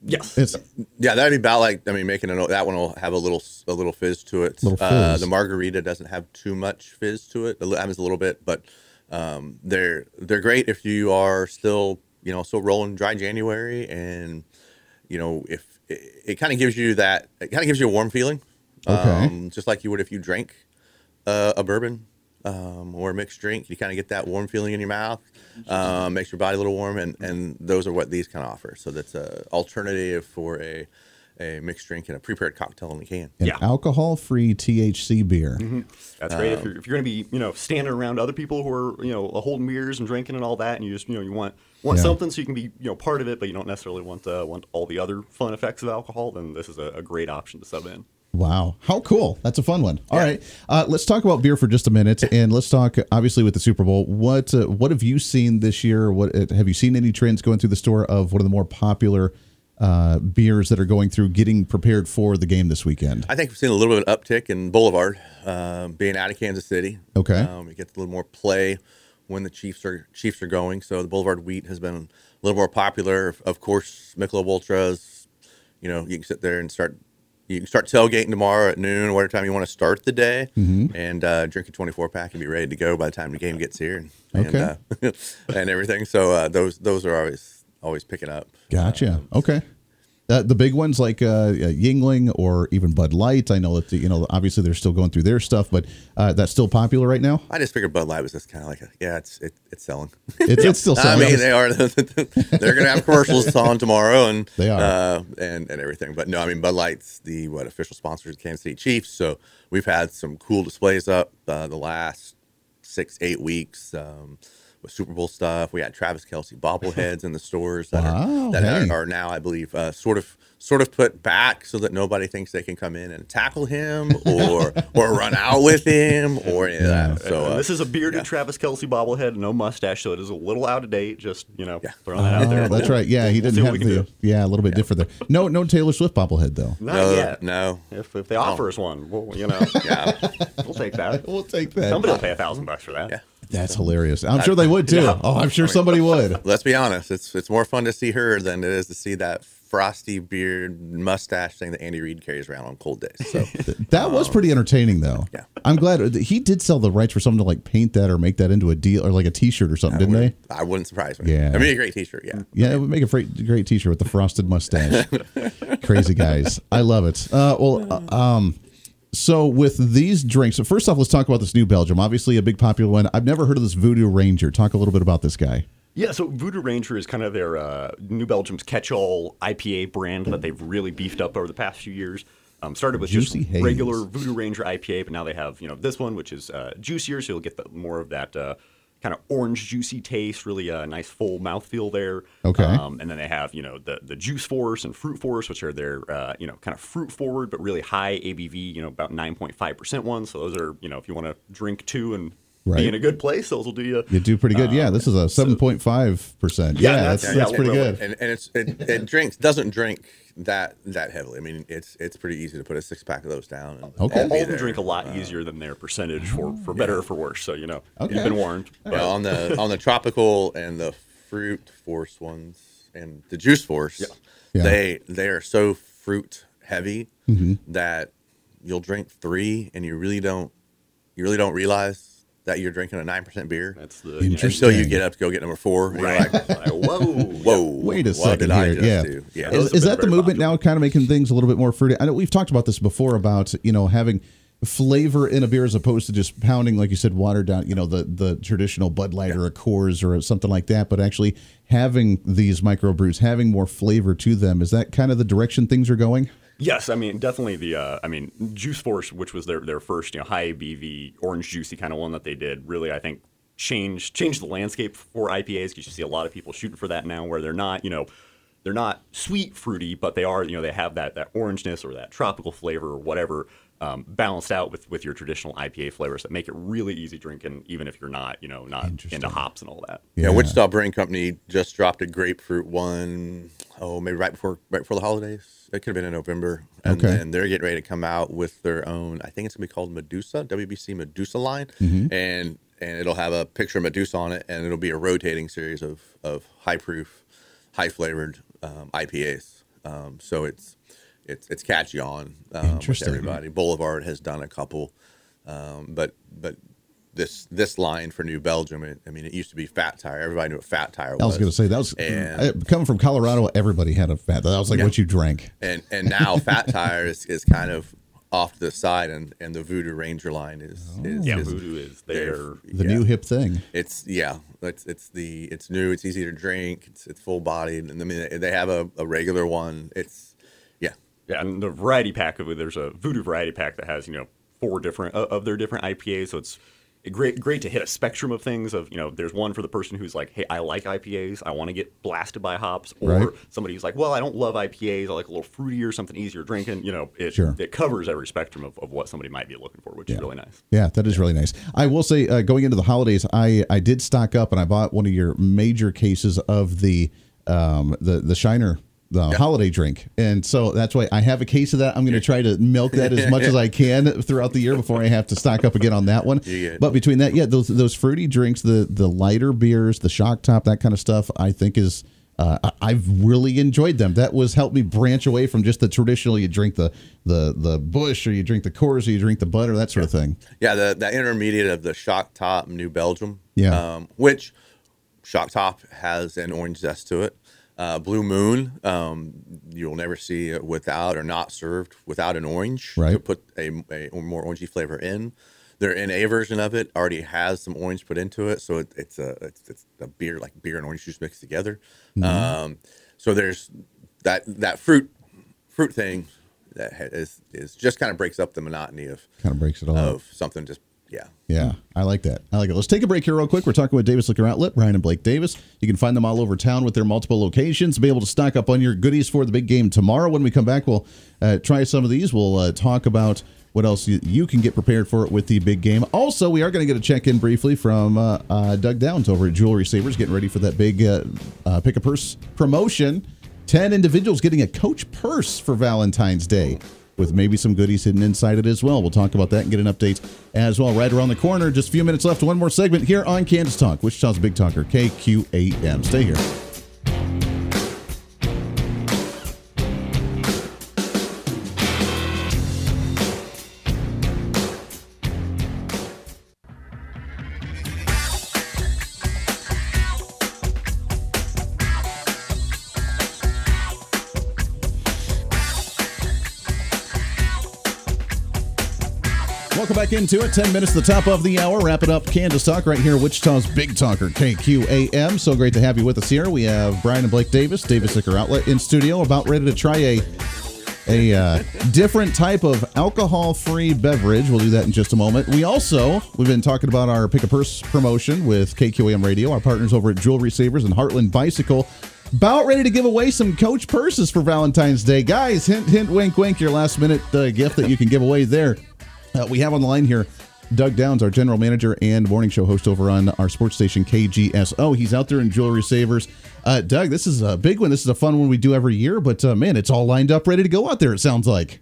Yes, It's Yeah, that'd be about like I mean, making a note that one will have a little a little fizz to it. Little Uh, the margarita doesn't have too much fizz to it. It has a little bit, but um, they're they're great if you are still you know still rolling dry January and you know if it, it kind of gives you that it kind of gives you a warm feeling, Okay. um, just like you would if you drank uh, a bourbon um, or a mixed drink. You kind of get that warm feeling in your mouth, um, makes your body a little warm, and, and those are what these kind of offer. So that's a alternative for a a mixed drink and a prepared cocktail in a can. an Yeah. alcohol-free THC beer. that's great. if you're if you're going to be you know standing around other people who are you know holding beers and drinking and all that, and you just you know you want want Yeah. something so you can be you know part of it, but you don't necessarily want uh, want all the other fun effects of alcohol, then this is a, a great option to sub in. Wow, how cool! That's a fun one. All right, uh, let's talk about beer for just a minute, (laughs) and let's talk obviously with the Super Bowl. What uh, what have you seen this year? What uh, have you seen any trends going through the store of one of the more popular uh, beers that are going through getting prepared for the game this weekend? I think we've seen a little bit of an uptick in Boulevard, um, being out of Kansas City. Okay. um, it gets a little more play when the Chiefs are Chiefs are going. So the Boulevard Wheat has been a little more popular. Of course, Michelob Ultras. You know, you can sit there and start. You can start tailgating tomorrow at noon, whatever time you want to start the day, Mm-hmm. and uh, drink a 24 pack and be ready to go by the time the game gets here, and and, Okay. uh, (laughs) and everything. So uh, those those are always always picking up. Gotcha. Okay. Uh, the big ones like uh, Yuengling or even Bud Light. I know that you know obviously they're still going through their stuff, but uh, that's still popular right now. I just figured Bud Light was just kind of like a yeah, it's it, it's selling. It's, it's still (laughs) selling. I mean, they are. (laughs) they're going to have commercials (laughs) on tomorrow, and They are. uh, and and everything. But no, I mean, Bud Light's the what official sponsor of the Kansas City Chiefs. So we've had some cool displays up uh, the last six eight weeks. Um, with Super Bowl stuff, we had Travis Kelce bobbleheads in the stores that Wow, are that hey. are, are now, I believe, uh, sort of sort of put back so that nobody thinks they can come in and tackle him or (laughs) or run out with him or any of that. So uh, this is a bearded Travis Kelce bobblehead, no mustache, so it is a little out of date. Just you know, throwing that out there. Oh, that's right. Yeah, he didn't see what have the yeah a little bit different there. No, no Taylor Swift bobblehead though. Not no, yet. no. If, if they offer us one, well, you know, (laughs) Yeah. we'll take that. (laughs) We'll take that. Somebody will pay a thousand bucks for that. Yeah. That's hilarious. I'm sure they would too. Oh, I'm sure somebody would. (laughs) Let's be honest. It's it's more fun to see her than it is to see that frosty beard mustache thing that Andy Reid carries around on cold days. So (laughs) That was pretty entertaining though. Yeah. I'm glad he did sell the rights for someone to like paint that or make that into a deal or like a T-shirt or something, didn't they? I wouldn't surprise me. Yeah. I mean, a great T-shirt. Yeah. Yeah, it would make a great, great T-shirt with the frosted mustache. (laughs) Crazy guys, I love it. Uh, well, uh, um, so with these drinks, so first off, let's talk about this new Belgium. Obviously, a big popular one. I've never heard of this Voodoo Ranger. Talk a little bit about this guy. Yeah, so Voodoo Ranger is kind of their uh, New Belgium's catch-all IPA brand that they've really beefed up over the past few years. Um, started with Juicy just haze. regular Voodoo Ranger IPA, but now they have you know this one, which is uh, juicier, so you'll get the, more of that uh, kind of orange juicy taste, really a nice full mouthfeel there. Okay. Um, and then they have you know the the Juice Force and Fruit Force, which are their uh, you know kind of fruit forward but really high ABV, you know about nine point five percent ones. So those are you know if you want to drink two and Right. be in a good place, those will do you. You do pretty good. yeah, this is a seven point five percent. Yeah, Yeah, that's- that's yeah, that's pretty well, good. And, and it's it, it drinks doesn't drink that that heavily. I mean, it's it's pretty easy to put a six pack of those down. And, Okay. and all them drink a lot easier than their percentage for, for better or for worse. So you know, Okay. you've been warned. But Yeah, on the (laughs) on the tropical and the fruit force ones and the juice force, Yeah. they they are so fruit heavy Mm-hmm. that you'll drink three and you really don't you really don't realize that you're drinking a nine percent beer that's the Interesting. until you get up to go get number four. Right. you're like, Like, whoa, (laughs) whoa, Wait a second here. Yeah. do? Yeah, Is, is that the very movement now, kind of making things a little bit more fruity? I know we've talked about this before about you know having flavor in a beer as opposed to just pounding, like you said, watered down. You know the the traditional Bud Light or a Coors or something like that, but actually having these microbrews, having more flavor to them. Is that kind of the direction things are going? Yes, I mean definitely the uh, I mean Juice Force, which was their their first you know high ABV orange juicy kind of one that they did, really I think changed changed the landscape for IPAs because you see a lot of people shooting for that now, where they're not you know they're not sweet fruity, but they are you know they have that that orangeness or that tropical flavor or whatever um, balanced out with with your traditional IPA flavors that make it really easy drinking, even if you're not you know not into hops and all that. Yeah, Wichita Brewing Company just dropped a grapefruit one. Oh, maybe right before right before the holidays. It could have been in November, and Okay. then they're getting ready to come out with their own. I think it's gonna be called Medusa, WBC Medusa line, Mm-hmm. and and it'll have a picture of Medusa on it, and it'll be a rotating series of of high proof, high flavored um, IPAs. Um, so it's it's it's catchy on um, with everybody. Boulevard has done a couple, um, but but this this line for New Belgium, it, I mean, it used to be Fat Tire. Everybody knew what Fat Tire was. I was going to say that was And- coming from Colorado. Everybody had a fat. That was like Yeah. what you drank. and and now Fat (laughs) Tire is, is kind of off to the side, and, and the Voodoo Ranger line is, is Yeah, is Voodoo is their- their The yeah. new hip thing. It's yeah, it's it's the it's new, it's easy to drink, it's it's full bodied, and I mean they have a, a regular one. It's yeah, Yeah, and the variety pack of it, there's a Voodoo variety pack that has you know four different uh, of their different IPAs. So it's great great to hit a spectrum of things. Of you know, there's one for the person who's like, hey, I like IPAs, I want to get blasted by hops, or Right. somebody who's like, well, I don't love IPAs, I like a little fruitier, something easier drinking. You know, it Sure. it covers every spectrum of, of what somebody might be looking for, which is really nice. Yeah, that is really nice. I will say, uh, going into the holidays, I I did stock up and I bought one of your major cases of the um the the Shiner the holiday drink, and so that's why I have a case of that. I'm going to try to milk that as much as I (laughs) can throughout the year before I have to stock up again on that one. Yeah. But between that, yeah, those those fruity drinks, the the lighter beers, the shock top, that kind of stuff, I think is. Uh, I've really enjoyed them. That was helped me branch away from just the traditional. You drink the the the Busch, or you drink the Coors, or you drink the butter, that sort of thing. yeah. The the intermediate of the Shock Top New Belgium, Yeah. um, which Shock Top has an orange zest to it. Uh, Blue Moon, um, you'll never see it without or not served without an orange. Right. To put a, a more orangey flavor in. Their NA version of it already has some orange put into it, so it, it's a it's, it's a beer like beer and orange juice mixed together. Um, so there's that that fruit fruit thing that ha- is is just kind of breaks up the monotony of Kind of breaks it all up. of something just yeah Yeah, I like that. I like it. Let's take a break here real quick. We're talking with Davis Liquor Outlet, Brian and Blake Davis. You can find them all over town with their multiple locations. Be able to stock up on your goodies for the big game tomorrow. When we come back, we'll uh, try some of these. We'll uh, talk about what else you, you can get prepared for with the big game. Also, we are going to get a check in briefly from uh, uh, Doug Downs over at Jewelry Savers, getting ready for that big uh, uh, pick a purse promotion. 10 individuals getting a coach purse for Valentine's Day with maybe some goodies hidden inside it as well. We'll talk about that and get an update as well right around the corner. Just a few minutes left. One more segment here on Kansas Talk, Wichita's Big Talker, KQAM. Stay here. Back into it. 10 minutes to the top of the hour. Wrapping up Kansas Talk right here, Wichita's Big Talker, KQAM. So great to have you with us here. We have Brian and Blake Davis, Davis Liquor Outlet in studio, about ready to try a a uh, different type of alcohol-free beverage. We'll do that in just a moment. We also we've been talking about our pick a purse promotion with KQAM Radio, our partners over at Jewelry Savers and Heartland Bicycle. About ready to give away some coach purses for Valentine's Day, guys. Hint, hint, wink, wink. Your last minute uh, gift that you can give away there. Uh, we have on the line here Doug Downs, our general manager and morning show host over on our sports station KGSO. He's out there in Jewelry Savers. Uh, Doug, this is a big one. This is a fun one we do every year, but uh, man, it's all lined up, ready to go out there. It sounds like.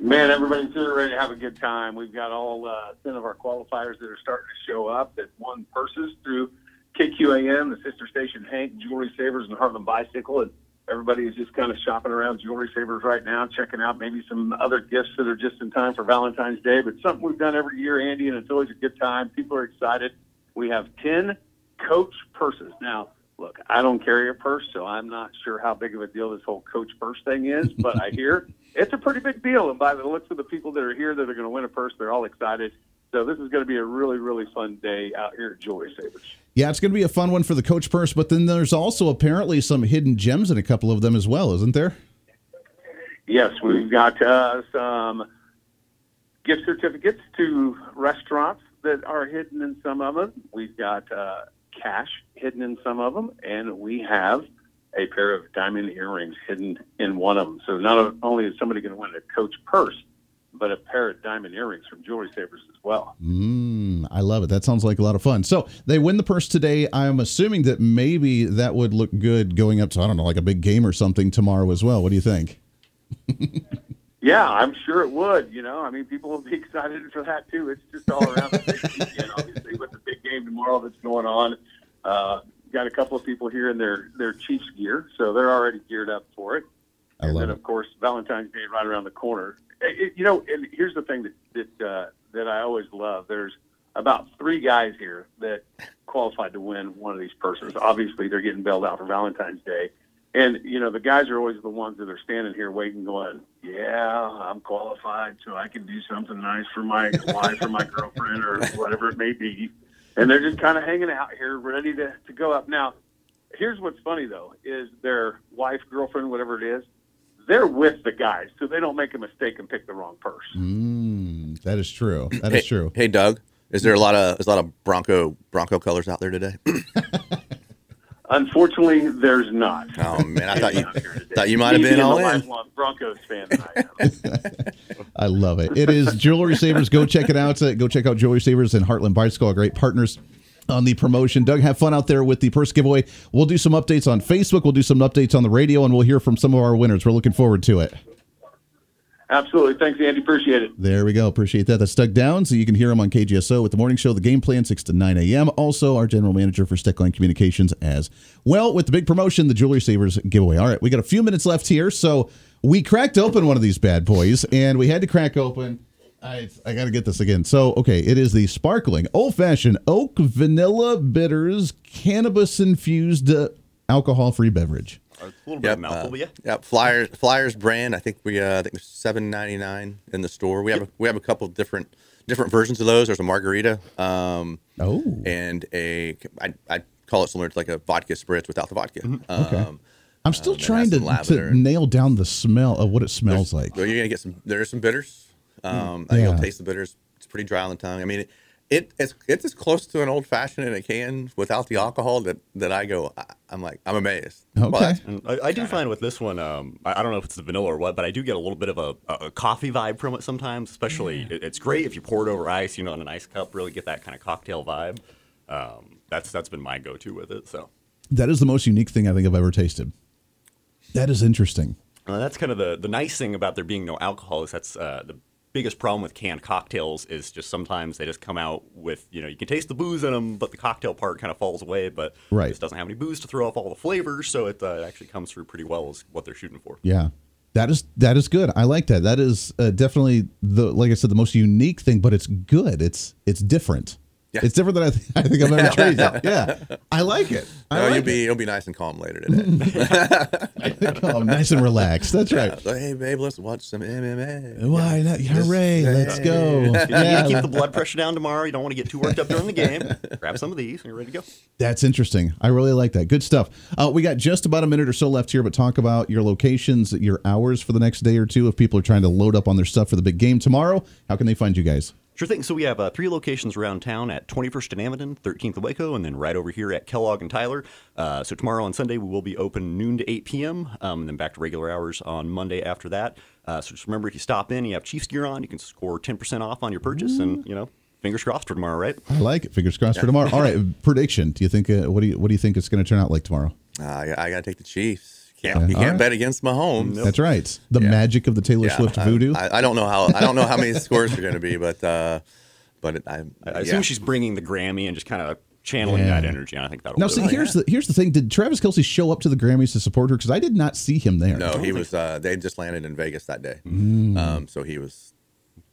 Man, everybody's here ready to have a good time. We've got all uh, 10 of our qualifiers that are starting to show up that won purses through KQAM, the sister station Hank, Jewelry Savers, and Heartland Bicycle. And everybody is just kind of shopping around Jewelry Savers right now, checking out maybe some other gifts that are just in time for Valentine's Day. But something we've done every year, Andy, and it's always a good time. People are excited. We have 10 coach purses. Now, look, I don't carry a purse, so I'm not sure how big of a deal this whole coach purse thing is, but I hear it's a pretty big deal. And by the looks of the people that are here that are going to win a purse, they're all excited. So this is going to be a really, really fun day out here at Jewelry Savers. Yeah, it's going to be a fun one for the coach purse, but then there's also apparently some hidden gems in a couple of them as well, isn't there? Yes, we've got uh, some gift certificates to restaurants that are hidden in some of them. We've got uh, cash hidden in some of them, and we have a pair of diamond earrings hidden in one of them. So not only is somebody going to win a coach purse, but a pair of diamond earrings from Jewelry Savers as well. Mm, I love it. That sounds like a lot of fun. So they win the purse today. I'm assuming that maybe that would look good going up to, I don't know, like a big game or something tomorrow as well. What do you think? (laughs) Yeah, I'm sure it would. You know, I mean, people will be (laughs) excited for that too. It's just all around the big weekend, (laughs) obviously, with the big game tomorrow that's going on. Uh, got a couple of people here in their their Chiefs gear, so they're already geared up for it. I and then, it. of course, Valentine's Day right around the corner. It- you know, and here's the thing that that uh, that I always love. There's about three guys here that qualified to win one of these purses. Obviously, they're getting bailed out for Valentine's Day. And, you know, the guys are always the ones that are standing here waiting, going, Yeah, I'm qualified, so I can do something nice for my (laughs) wife or my girlfriend or whatever it may be. And they're just kind of hanging out here, ready to, to go up. Now, here's what's funny, though, is their wife, girlfriend, whatever it is, they're with the guys, so they don't make a mistake and pick the wrong purse. Mm, that is true. That hey, is true. Hey, Doug, is there a lot of is a lot of Bronco Bronco colors out there today? (laughs) Unfortunately, there's not. Oh man, I thought you Out here today. thought you might have been being all in. Broncos fan I am. (laughs) I love it. It is Jewelry Savers. Go check it out. Go check out Jewelry Savers and Heartland Bicycle, our great partners on the promotion. Doug, have fun out there with the purse giveaway. We'll do some updates on Facebook. We'll do some updates on the radio, and we'll hear from some of our winners. We're looking forward to it. Absolutely. Thanks, Andy. Appreciate it. There we go. Appreciate that. That's Doug Downs. So you can hear him on KGSO with the morning show, the game plan, 6 to 9 a.m. Also, our general manager for Steckline Communications as well with the big promotion, the Jewelry Savers giveaway. All right, we got a few minutes left here. So we cracked open one of these bad boys, and we had to crack open. I, I got to get this again. So, okay, it is the sparkling old fashioned oak vanilla bitters cannabis infused uh, alcohol free beverage. a little bit of a mouthful, uh, but yeah. Yep, Flyers Flyers brand. I think we uh, I think there's seven ninety nine in the store. We have a, we have a couple different different versions of those. There's a margarita. Um, oh. And a I I call it similar to like a vodka spritz without the vodka. Okay. Um, I'm still um, trying to, to nail down the smell of what it smells like. Well, you're gonna get some. There's some bitters. Um, I think Yeah. You'll taste the bitters. It's pretty dry on the tongue. I mean, it, it it's it's as close to an old fashioned in a can without the alcohol that that I go. I, I'm like I'm amazed. But- I, I do find with this one, um, I, I don't know if it's the vanilla or what, but I do get a little bit of a, a, a coffee vibe from it sometimes. Especially, it, it's great if you pour it over ice, you know, in an ice cup, really get that kind of cocktail vibe. Um, that's that's been my go-to with it. So That is the most unique thing I think I've ever tasted. That is interesting. uh, that's kind of the the nice thing about there being no alcohol is that's uh, the biggest problem with canned cocktails is just sometimes they just come out with you know you can taste the booze in them, but the cocktail part kind of falls away. But Right. this doesn't have any booze to throw off all the flavors, so it, uh, it actually comes through pretty well as what they're shooting for. Yeah. That is that is good. I like that. That is uh, definitely the like I said the most unique thing, but it's good. It's it's different. Yeah. It's different than I, th- I think I've ever tried. (laughs) Yeah, I like it. I No, like you'll be you'll be nice and calm later today. (laughs) Oh, nice and relaxed. That's right. So, hey, babe, let's watch some MMA. Why not? Hooray! Let's go. You need Yeah, to keep the blood pressure down tomorrow. You don't want to get too worked up during the game. Grab some of these and you're ready to go. That's interesting. I really like that. Good stuff. Uh, we got just about a minute or so left here, but talk about your locations, your hours for the next day or two. If people are trying to load up on their stuff for the big game tomorrow, how can they find you guys? Sure thing. So we have uh, three locations around town at 21st and Amidon, 13th and Waco, and then right over here at Kellogg and Tyler. Uh, so tomorrow on Sunday we will be open noon to 8 p.m. Um, and then back to regular hours on Monday after that. Uh, so just remember, if you stop in, you have Chiefs gear on, you can score 10% off on your purchase, and you know, fingers crossed for tomorrow, right? I like it. Fingers crossed for tomorrow. (laughs) All right, prediction. Do you think? Uh, what do you What do you think it's going to turn out like tomorrow? Uh, I, I got to take the Chiefs. Can't, Yeah. you can't right. bet against Mahomes. That's right. The magic of the Taylor Yeah, Swift I- voodoo. I, I don't know how I don't know how many scores are going to be, but uh, but it, I, I yeah. assume she's bringing the Grammy and just kind of channeling Yeah. that energy, and I think that'll now, do see, it. here's the here's the thing. Did Travis Kelce show up to the Grammys to support her? Because I did not see him there. No, he was. Uh, they just landed in Vegas that day, Mm. um, so he was.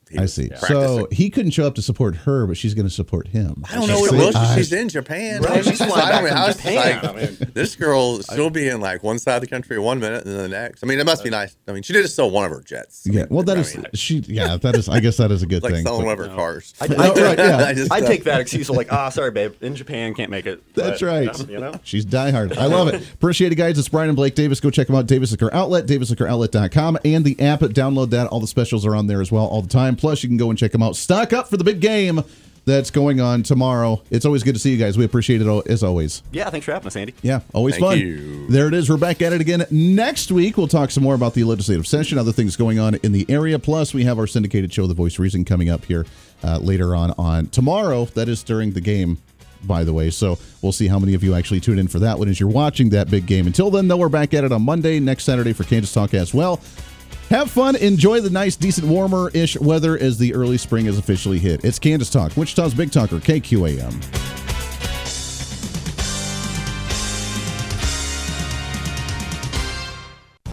He I was see. practicing. So he couldn't show up to support her, but she's going to support him. I don't know what it was. I- She's in Japan. Right, she's flying I back mean, from I was Japan. like, I mean- this girl she'll be in like one side of the country one minute and then the next. I mean, it must be nice. I mean, she did just sell one of her jets. I yeah. mean, Well, that I is mean, she. Yeah, that is. I guess that is a good like thing. selling but- one of her cars. I, (laughs) Oh, right, yeah. I just, I'd uh, take that excuse of like, ah, sorry, babe, in Japan, can't make it. That's But, right. You know? She's diehard. I love it. Appreciate it, guys. It's Brian and Blake Davis. Go check them out. Davis Liquor Outlet, davisliquoroutlet.com, and the app. Download that. All the specials are on there as well all the time. Plus, you can go and check them out. Stock up for the big game that's going on tomorrow. It's always good to see you guys. We appreciate it as always. Yeah, thanks for having us, Andy. Yeah, always Thank fun. you. There it is. We're back at it again next week. We'll talk some more about the legislative session, other things going on in the area. Plus, we have our syndicated show, The Voice Reason, coming up here uh, later on on tomorrow. That is during the game, by the way. So we'll see how many of you actually tune in for that one as you're watching that big game. Until then, though, we're back at it on Monday, next Saturday for Kansas Talk as well. Have fun. Enjoy the nice, decent, warmer ish weather as the early spring is officially hit. It's Kansas Talk, Wichita's Big Talker, KQAM.